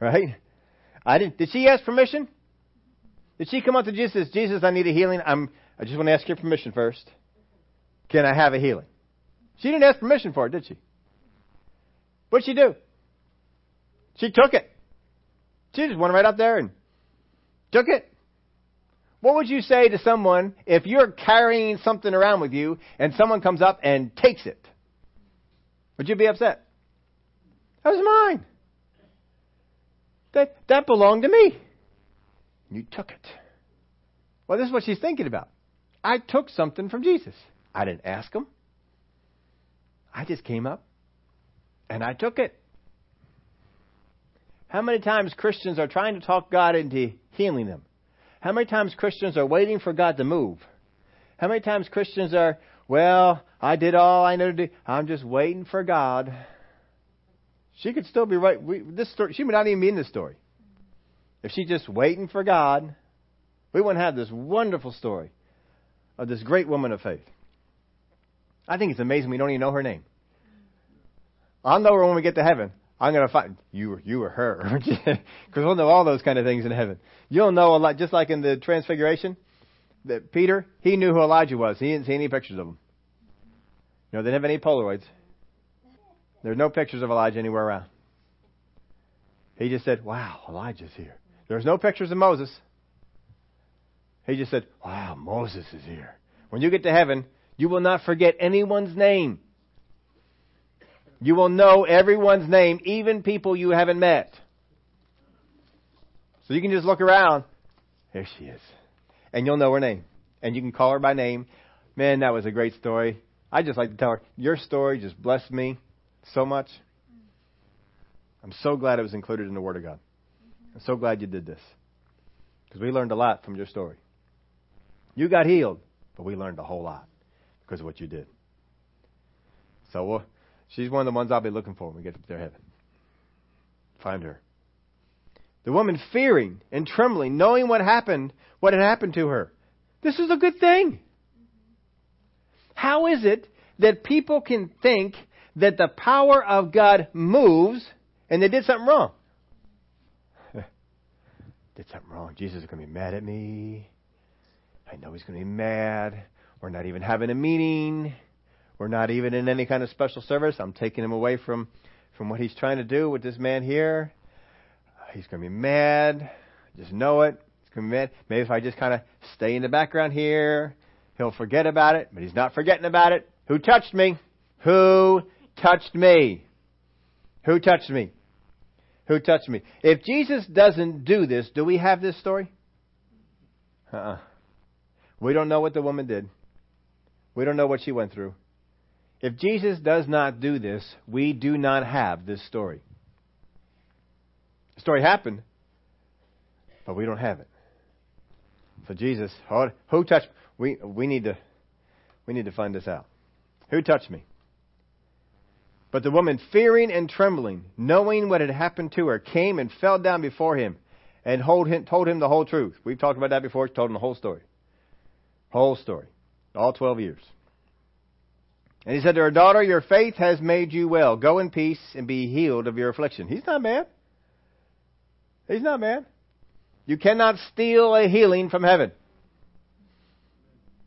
right? I didn't. Did she ask permission? Did she come up to Jesus? Jesus, I need a healing. I'm. I just want to ask your permission first. Can I have a healing? She didn't ask permission for it, did she? What'd she do? She took it. She just went right up there and took it. What would you say to someone if you're carrying something around with you and someone comes up and takes it? Would you be upset? That was mine. That, that belonged to me. You took it. Well, this is what she's thinking about. I took something from Jesus. I didn't ask him. I just came up and I took it. How many times Christians are trying to talk God into healing them? How many times Christians are waiting for God to move? How many times Christians are, well, I did all I know to do. I'm just waiting for God. She could still be right. We, this story, she may not even be in this story. If she's just waiting for God, we wouldn't have this wonderful story of this great woman of faith. I think it's amazing we don't even know her name. I'll know her when we get to heaven. I'm going to find you, you or her, because we'll know all those kind of things in heaven. You'll know a lot, just like in the Transfiguration. That Peter, he knew who Elijah was. He didn't see any pictures of him. You know, they didn't have any Polaroids. There's no pictures of Elijah anywhere around. He just said, Wow, Elijah's here. There's no pictures of Moses. He just said, Wow, Moses is here. When you get to heaven, you will not forget anyone's name. You will know everyone's name, even people you haven't met. So you can just look around. There she is. And you'll know her name. And you can call her by name. Man, that was a great story. I just like to tell her, your story just blessed me so much. I'm so glad it was included in the Word of God. I'm so glad you did this. Because we learned a lot from your story. You got healed, but we learned a whole lot because of what you did. So we'll, she's one of the ones I'll be looking for when we get up there heaven. Find her. The woman fearing and trembling, knowing what happened, what had happened to her. This is a good thing. How is it that people can think that the power of God moves and they did something wrong? did something wrong. Jesus is going to be mad at me. I know he's going to be mad. We're not even having a meeting. We're not even in any kind of special service. I'm taking him away from, from what he's trying to do with this man here. He's going to be mad. Just know it. He's going to be mad. Maybe if I just kind of stay in the background here, he'll forget about it, but he's not forgetting about it. Who touched me? Who touched me? Who touched me? Who touched me? If Jesus doesn't do this, do we have this story? Uh-uh. We don't know what the woman did. We don't know what she went through. If Jesus does not do this, we do not have this story. The story happened, but we don't have it. So Jesus, who touched? We we need to we need to find this out. Who touched me? But the woman, fearing and trembling, knowing what had happened to her, came and fell down before him and him, told him the whole truth. We've talked about that before. She told him the whole story. Whole story. All 12 years. And he said to her, Daughter, your faith has made you well. Go in peace and be healed of your affliction. He's not mad. He's not mad. You cannot steal a healing from heaven.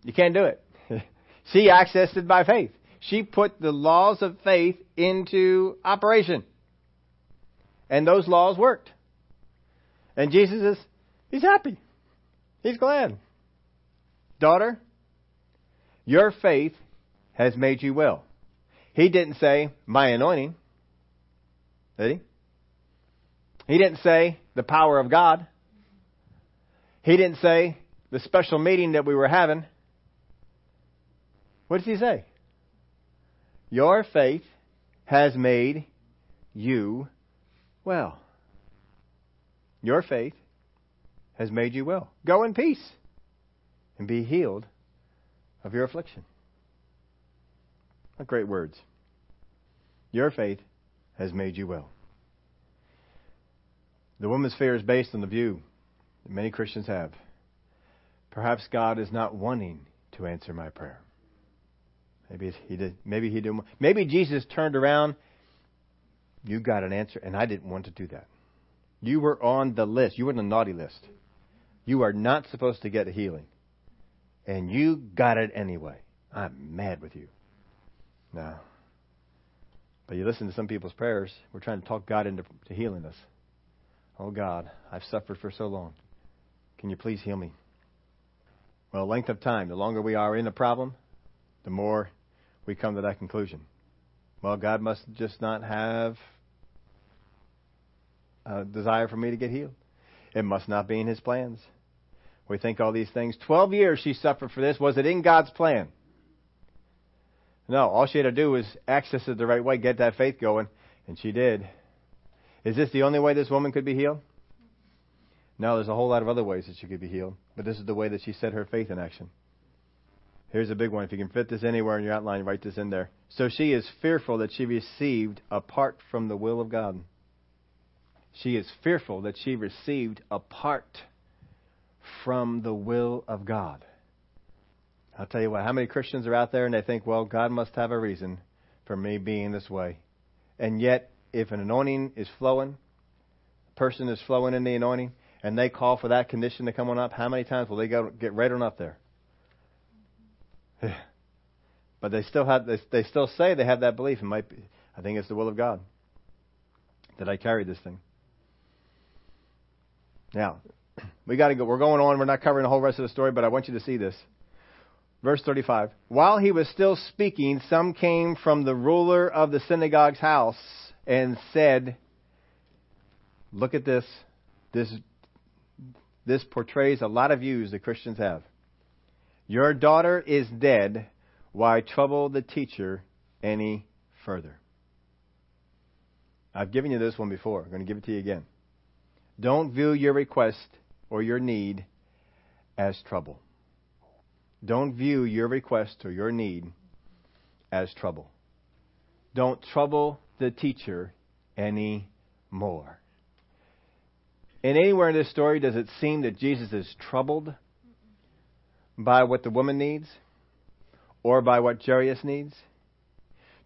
You can't do it. she accessed it by faith. She put the laws of faith into operation. And those laws worked. And Jesus is, he's happy. He's glad. Daughter, your faith has made you well. He didn't say, my anointing. Did he? He didn't say the power of God. He didn't say the special meeting that we were having. What does he say? Your faith has made you well. Your faith has made you well. Go in peace and be healed of your affliction. What great words. Your faith has made you well. The woman's fear is based on the view that many Christians have. Perhaps God is not wanting to answer my prayer. Maybe he did. Maybe he didn't. Maybe Jesus turned around. You got an answer, and I didn't want to do that. You were on the list. You were on the naughty list. You are not supposed to get a healing, and you got it anyway. I'm mad with you. No. But you listen to some people's prayers. We're trying to talk God into healing us. Oh God, I've suffered for so long. Can you please heal me? Well, length of time, the longer we are in the problem, the more we come to that conclusion. Well, God must just not have a desire for me to get healed. It must not be in His plans. We think all these things. Twelve years she suffered for this. Was it in God's plan? No, all she had to do was access it the right way, get that faith going, and she did. Is this the only way this woman could be healed? No, there's a whole lot of other ways that she could be healed, but this is the way that she set her faith in action. Here's a big one. If you can fit this anywhere in your outline, write this in there. So she is fearful that she received apart from the will of God. She is fearful that she received apart from the will of God. I'll tell you what, how many Christians are out there and they think, well, God must have a reason for me being this way. And yet, if an anointing is flowing, a person is flowing in the anointing, and they call for that condition to come on up, how many times will they go get right on up there? but they still have they, they still say they have that belief. It might be, I think it's the will of God that I carry this thing. Now, we got to go. We're going on. We're not covering the whole rest of the story, but I want you to see this. Verse 35. While he was still speaking, some came from the ruler of the synagogue's house and said, Look at this. This, this portrays a lot of views that Christians have. Your daughter is dead. Why trouble the teacher any further? I've given you this one before. I'm going to give it to you again. Don't view your request or your need as trouble. Don't view your request or your need as trouble. Don't trouble the teacher any more. And anywhere in this story does it seem that Jesus is troubled by what the woman needs or by what Jairus needs?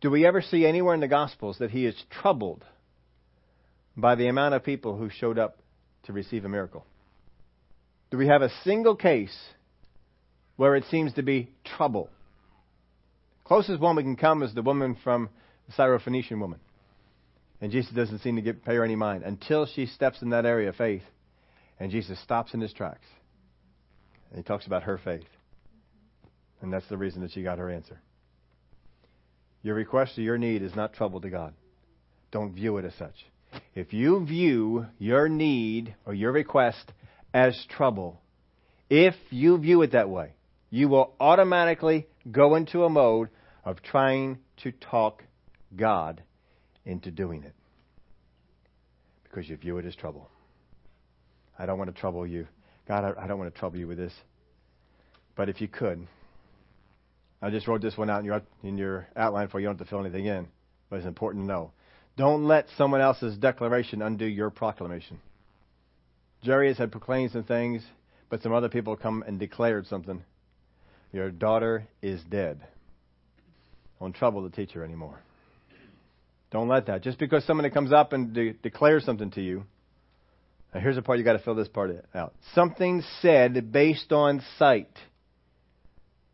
Do we ever see anywhere in the Gospels that he is troubled by the amount of people who showed up to receive a miracle? Do we have a single case where it seems to be trouble? Closest one we can come is the woman from the Syrophoenician woman. And Jesus doesn't seem to get, pay her any mind until she steps in that area of faith. And Jesus stops in his tracks. And he talks about her faith. And that's the reason that she got her answer. Your request or your need is not trouble to God. Don't view it as such. If you view your need or your request as trouble, if you view it that way, you will automatically go into a mode of trying to talk God into doing it because you view it as trouble. I don't want to trouble you. God, I don't want to trouble you with this. But if you could, I just wrote this one out in your, in your outline for you. You don't have to fill anything in, but it's important to know. Don't let someone else's declaration undo your proclamation. Jairus had proclaimed some things, but some other people come and declared something. Your daughter is dead. Don't trouble the teacher anymore. Don't let that. Just because somebody comes up and de- declares something to you, now here's the part you got to fill this part out. Something said based on sight.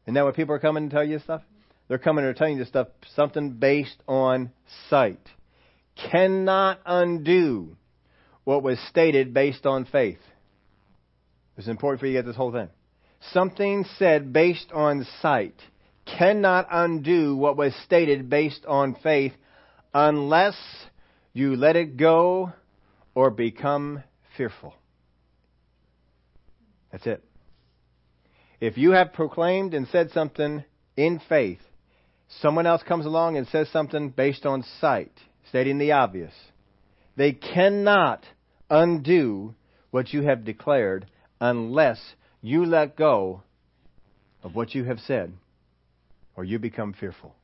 Isn't that what people are coming to tell you stuff? They're coming and telling you stuff, something based on sight. Cannot undo what was stated based on faith. It's important for you to get this whole thing. Something said based on sight cannot undo what was stated based on faith unless you let it go or become fearful. That's it. If you have proclaimed and said something in faith, someone else comes along and says something based on sight, stating the obvious, they cannot undo what you have declared unless you let go of what you have said or you become fearful.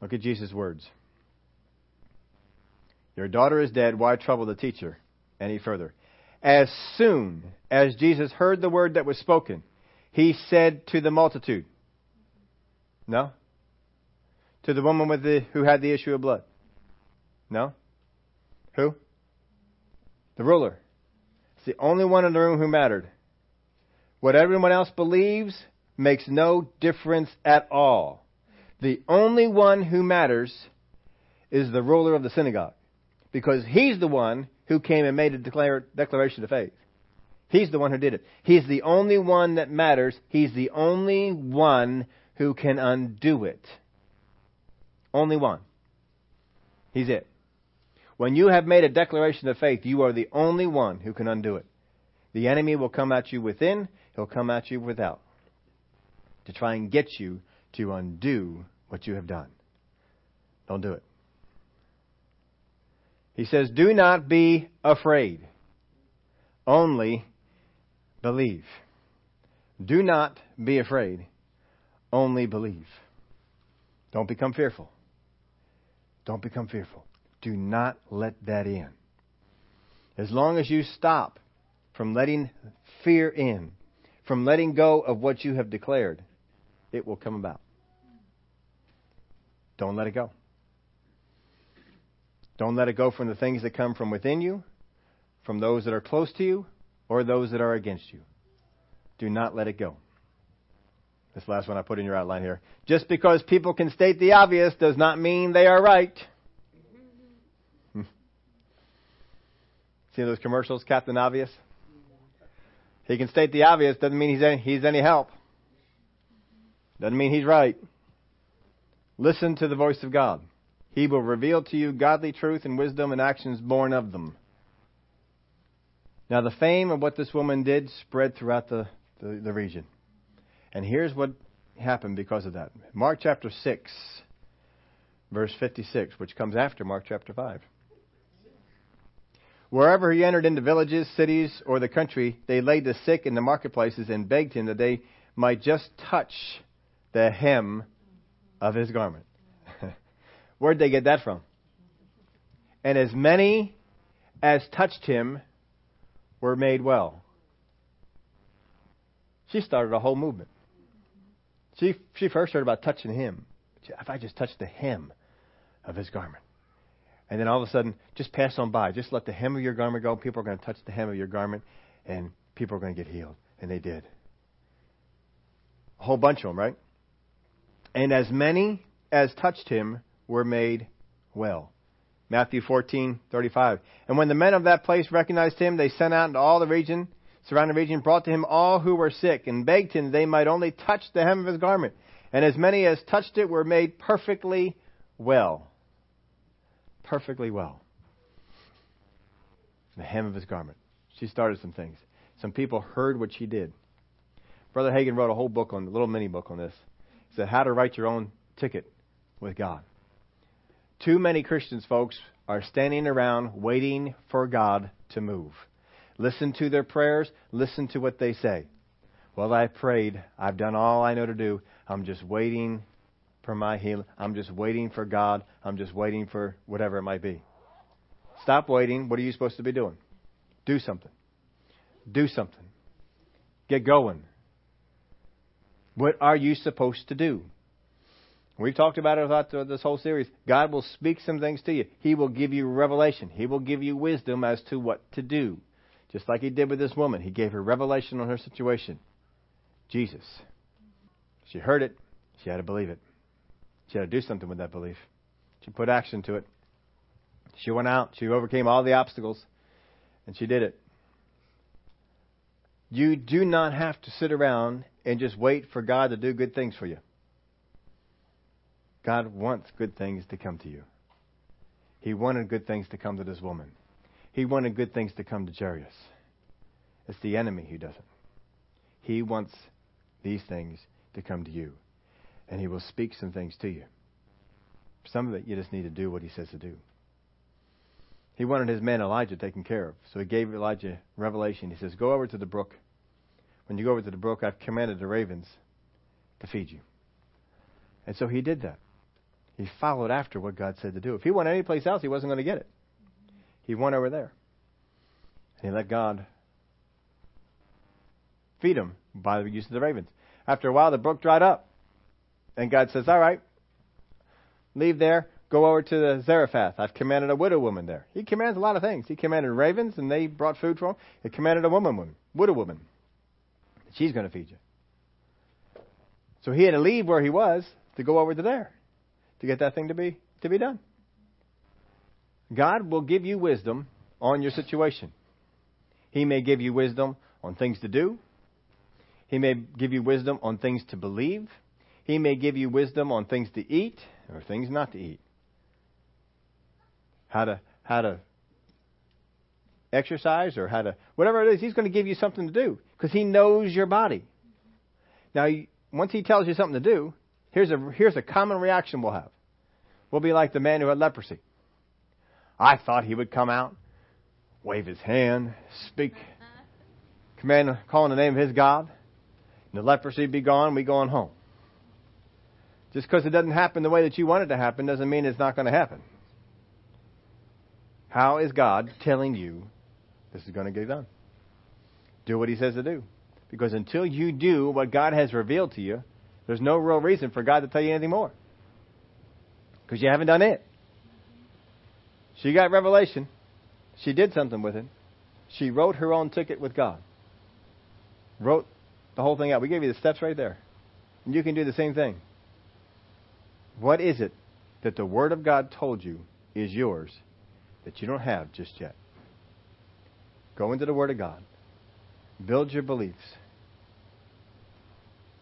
Look at Jesus' words. Your daughter is dead. Why trouble the teacher any further? As soon as Jesus heard the word that was spoken, he said to the multitude, No? To the woman with the, who had the issue of blood? No? Who? The ruler. It's the only one in the room who mattered. What everyone else believes makes no difference at all. The only one who matters is the ruler of the synagogue because he's the one who came and made a declaration of faith. He's the one who did it. He's the only one that matters. He's the only one who can undo it. Only one. He's it. When you have made a declaration of faith, you are the only one who can undo it. The enemy will come at you within, he'll come at you without to try and get you to undo what you have done. Don't do it. He says, Do not be afraid, only believe. Do not be afraid, only believe. Don't become fearful. Don't become fearful. Do not let that in. As long as you stop from letting fear in, from letting go of what you have declared, it will come about. Don't let it go. Don't let it go from the things that come from within you, from those that are close to you, or those that are against you. Do not let it go. This last one I put in your outline here. Just because people can state the obvious does not mean they are right. See those commercials, Captain Obvious? He can state the obvious, doesn't mean he's any, he's any help. Doesn't mean he's right. Listen to the voice of God. He will reveal to you godly truth and wisdom and actions born of them. Now, the fame of what this woman did spread throughout the, the, the region. And here's what happened because of that Mark chapter 6, verse 56, which comes after Mark chapter 5. Wherever he entered into villages, cities, or the country, they laid the sick in the marketplaces and begged him that they might just touch the hem of his garment. Where'd they get that from? And as many as touched him were made well. She started a whole movement. She, she first heard about touching him. If I just touch the hem of his garment. And then all of a sudden, just pass on by. Just let the hem of your garment go. People are going to touch the hem of your garment, and people are going to get healed. And they did. A whole bunch of them, right? And as many as touched him were made well. Matthew 14:35. And when the men of that place recognized him, they sent out into all the region, surrounding region, brought to him all who were sick, and begged him they might only touch the hem of his garment. And as many as touched it were made perfectly well. Perfectly well. The hem of his garment. She started some things. Some people heard what she did. Brother Hagin wrote a whole book on, a little mini book on this. He said, How to Write Your Own Ticket with God. Too many Christians, folks, are standing around waiting for God to move. Listen to their prayers, listen to what they say. Well, I prayed. I've done all I know to do. I'm just waiting for my healing. I'm just waiting for God. I'm just waiting for whatever it might be. Stop waiting. What are you supposed to be doing? Do something. Do something. Get going. What are you supposed to do? We've talked about it throughout this whole series. God will speak some things to you. He will give you revelation. He will give you wisdom as to what to do. Just like He did with this woman. He gave her revelation on her situation. Jesus. She heard it. She had to believe it. She had to do something with that belief. She put action to it. She went out. She overcame all the obstacles. And she did it. You do not have to sit around and just wait for God to do good things for you. God wants good things to come to you. He wanted good things to come to this woman. He wanted good things to come to Jairus. It's the enemy who doesn't. He wants these things to come to you. And he will speak some things to you. Some of it you just need to do what he says to do. He wanted his man Elijah taken care of. So he gave Elijah revelation. He says, Go over to the brook. When you go over to the brook, I've commanded the ravens to feed you. And so he did that. He followed after what God said to do. If he went anyplace else, he wasn't going to get it. He went over there. And he let God feed him by the use of the ravens. After a while, the brook dried up. And God says, All right, leave there, go over to the Zarephath. I've commanded a widow woman there. He commands a lot of things. He commanded ravens, and they brought food for him. He commanded a woman, woman widow woman. She's going to feed you. So he had to leave where he was to go over to there to get that thing to be to be done. God will give you wisdom on your situation. He may give you wisdom on things to do. He may give you wisdom on things to believe. He may give you wisdom on things to eat or things not to eat. How to how to exercise or how to whatever it is, he's going to give you something to do because he knows your body. Now, once he tells you something to do, here's a here's a common reaction we'll have. We'll be like the man who had leprosy. I thought he would come out, wave his hand, speak, uh-huh. command, call in the name of his God, and the leprosy be gone, we going home. Just because it doesn't happen the way that you want it to happen doesn't mean it's not going to happen. How is God telling you this is going to get done? Do what He says to do. Because until you do what God has revealed to you, there's no real reason for God to tell you anything more because you haven't done it. She got revelation. She did something with it. She wrote her own ticket with God. Wrote the whole thing out. We gave you the steps right there. And you can do the same thing. What is it that the Word of God told you is yours that you don't have just yet? Go into the Word of God. Build your beliefs.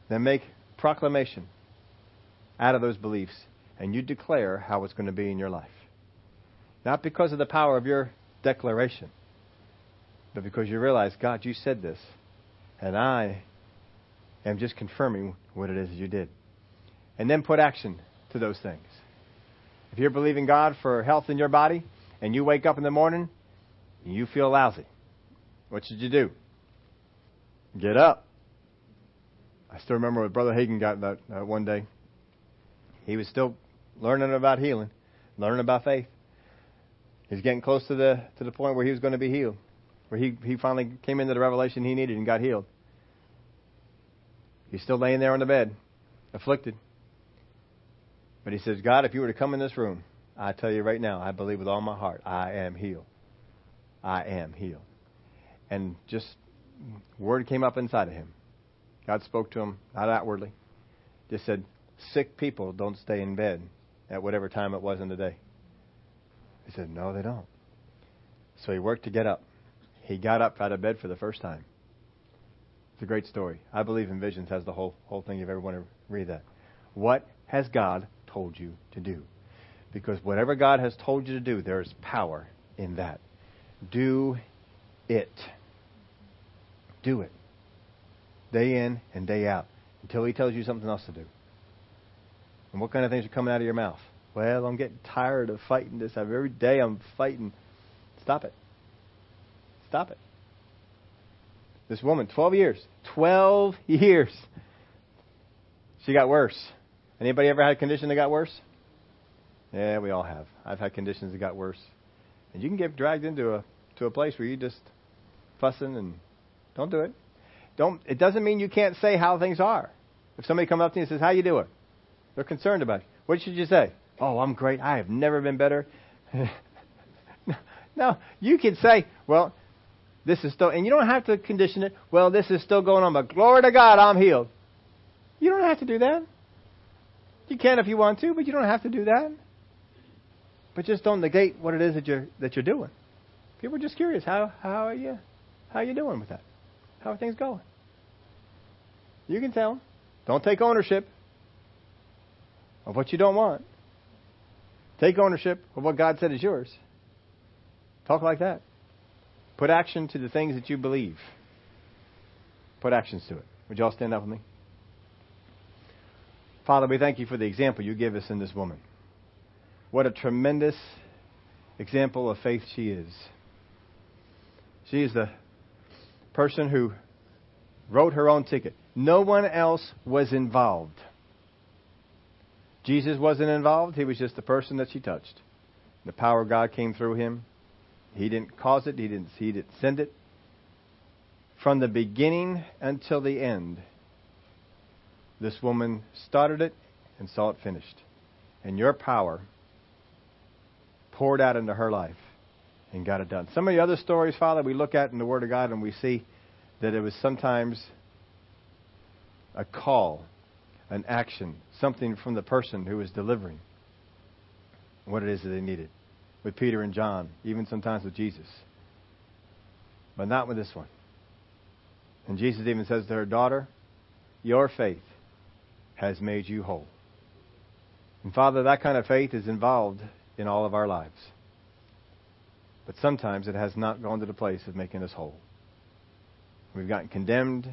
Then make proclamation out of those beliefs and you declare how it's going to be in your life. Not because of the power of your declaration, but because you realize, God, you said this, and I am just confirming what it is you did. And then put action to those things. If you're believing God for health in your body, and you wake up in the morning and you feel lousy, what should you do? Get up. I still remember what Brother Hagin got that uh, one day. He was still learning about healing. learning about faith. He's getting close to the to the point where he was going to be healed, where he he finally came into the revelation he needed and got healed. He's still laying there on the bed, afflicted. But he says, God, if you were to come in this room, I tell you right now, I believe with all my heart, I am healed. I am healed. And just word came up inside of him. God spoke to him, not outwardly. Just said, sick people don't stay in bed at whatever time it was in the day. He said, no, they don't. So he worked to get up. He got up out of bed for the first time. It's a great story. I believe in visions has the whole whole thing if ever want to read that. What has God told you to do? Because whatever God has told you to do, there is power in that. Do it. Do it. Day in and day out until He tells you something else to do. And what kind of things are coming out of your mouth? Well, I'm getting tired of fighting this. Every day I'm fighting. Stop it. Stop it. This woman, 12 years. 12 years. She got worse. Anybody ever had a condition that got worse? Yeah, we all have. I've had conditions that got worse. And you can get dragged into a to a place where you just fussing and don't do it. Don't it doesn't mean you can't say how things are. If somebody comes up to you and says, How you doing? They're concerned about you. What should you say? Oh, I'm great. I have never been better. no, you can say, Well, this is still and you don't have to condition it, well, this is still going on, but glory to God, I'm healed. You don't have to do that. You can if you want to, but you don't have to do that. But just don't negate what it is that you're that you're doing. People are just curious. How how are you how are you doing with that? How are things going? You can tell. Don't take ownership of what you don't want. Take ownership of what God said is yours. Talk like that. Put action to the things that you believe. Put actions to it. Would you all stand up with me? Father, we thank you for the example you give us in this woman. What a tremendous example of faith she is. She is the person who wrote her own ticket. No one else was involved. Jesus wasn't involved. He was just the person that she touched. The power of God came through him. He didn't cause it. He didn't, he didn't send it. From the beginning until the end, this woman started it and saw it finished. And your power poured out into her life and got it done. Some of the other stories, Father, we look at in the Word of God and we see that it was sometimes a call, an action, something from the person who was delivering what it is that they needed. With Peter and John, even sometimes with Jesus. But not with this one. And Jesus even says to her, Daughter, your faith has made you whole. And Father, that kind of faith is involved in all of our lives. But sometimes it has not gone to the place of making us whole. We've gotten condemned.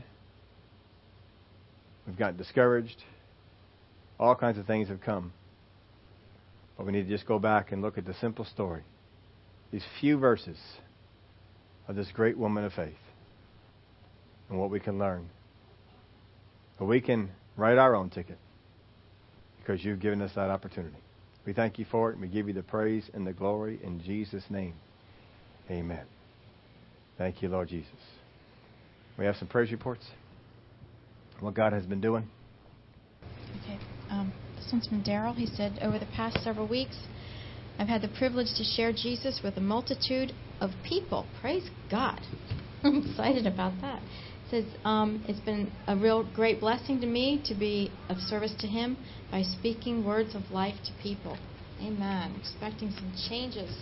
We've gotten discouraged. All kinds of things have come. But we need to just go back and look at the simple story. These few verses of this great woman of faith and what we can learn. But we can write our own ticket because you've given us that opportunity. We thank you for it, and we give you the praise and the glory in Jesus' name. Amen. Thank you, Lord Jesus. We have some praise reports. What God has been doing. Okay. Um, this one's from Daryl. He said, Over the past several weeks, I've had the privilege to share Jesus with a multitude of people. Praise God. I'm excited about that says um, it's been a real great blessing to me to be of service to him by speaking words of life to people. Amen. Expecting some changes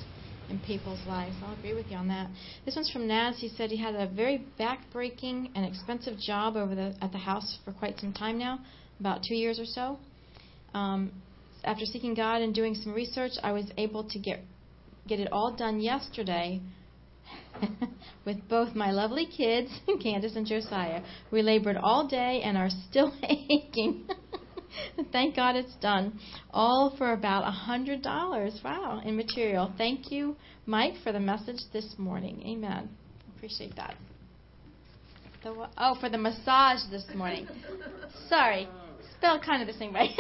in people's lives. I'll agree with you on that. This one's from Naz. He said he had a very backbreaking and expensive job over the at the house for quite some time now, about two years or so. Um, after seeking God and doing some research, I was able to get get it all done yesterday with both my lovely kids, Candace and Josiah. We labored all day and are still aching. Thank God it's done. All for about a hundred dollars. Wow, in material. Thank you, Mike, for the message this morning. Amen. Appreciate that. The, oh, for the massage this morning. Sorry, spelled kind of the same way.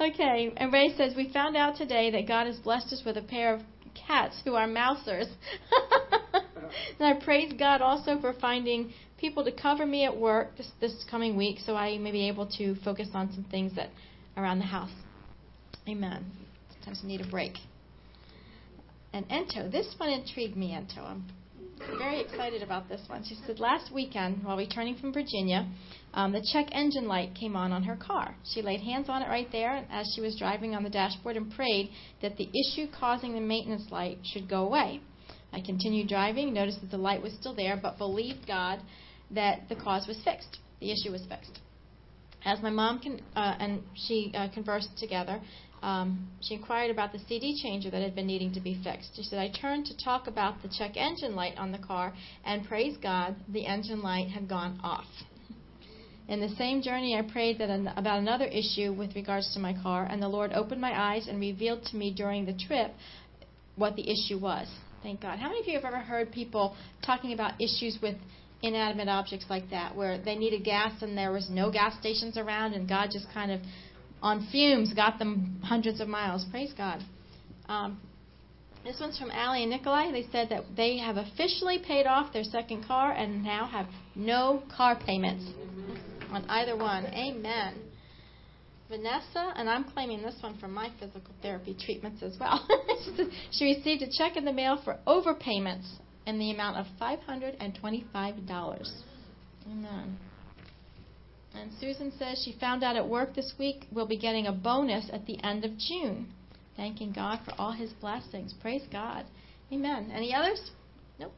Okay, and Ray says, We found out today that God has blessed us with a pair of cats who are mousers. and I praise God also for finding people to cover me at work this, this coming week so I may be able to focus on some things that around the house. Amen. Sometimes I need a break. And Ento, this one intrigued me, Ento. I'm very excited about this one. She said last weekend, while returning from Virginia, um, the check engine light came on on her car. She laid hands on it right there as she was driving on the dashboard and prayed that the issue causing the maintenance light should go away. I continued driving, noticed that the light was still there, but believed God that the cause was fixed. The issue was fixed. As my mom con- uh, and she uh, conversed together, um, she inquired about the CD changer that had been needing to be fixed. She said, I turned to talk about the check engine light on the car, and praise God, the engine light had gone off. In the same journey, I prayed that an, about another issue with regards to my car, and the Lord opened my eyes and revealed to me during the trip what the issue was. Thank God. How many of you have ever heard people talking about issues with inanimate objects like that, where they needed gas and there was no gas stations around, and God just kind of, on fumes, got them hundreds of miles? Praise God. Um, this one's from Allie and Nikolai. They said that they have officially paid off their second car and now have no car payments on either one. Amen. Vanessa, and I'm claiming this one from my physical therapy treatments as well. she received a check in the mail for overpayments in the amount of $525. Amen. And Susan says she found out at work this week we'll be getting a bonus at the end of June. Thanking God for all his blessings. Praise God. Amen. Any others? Nope.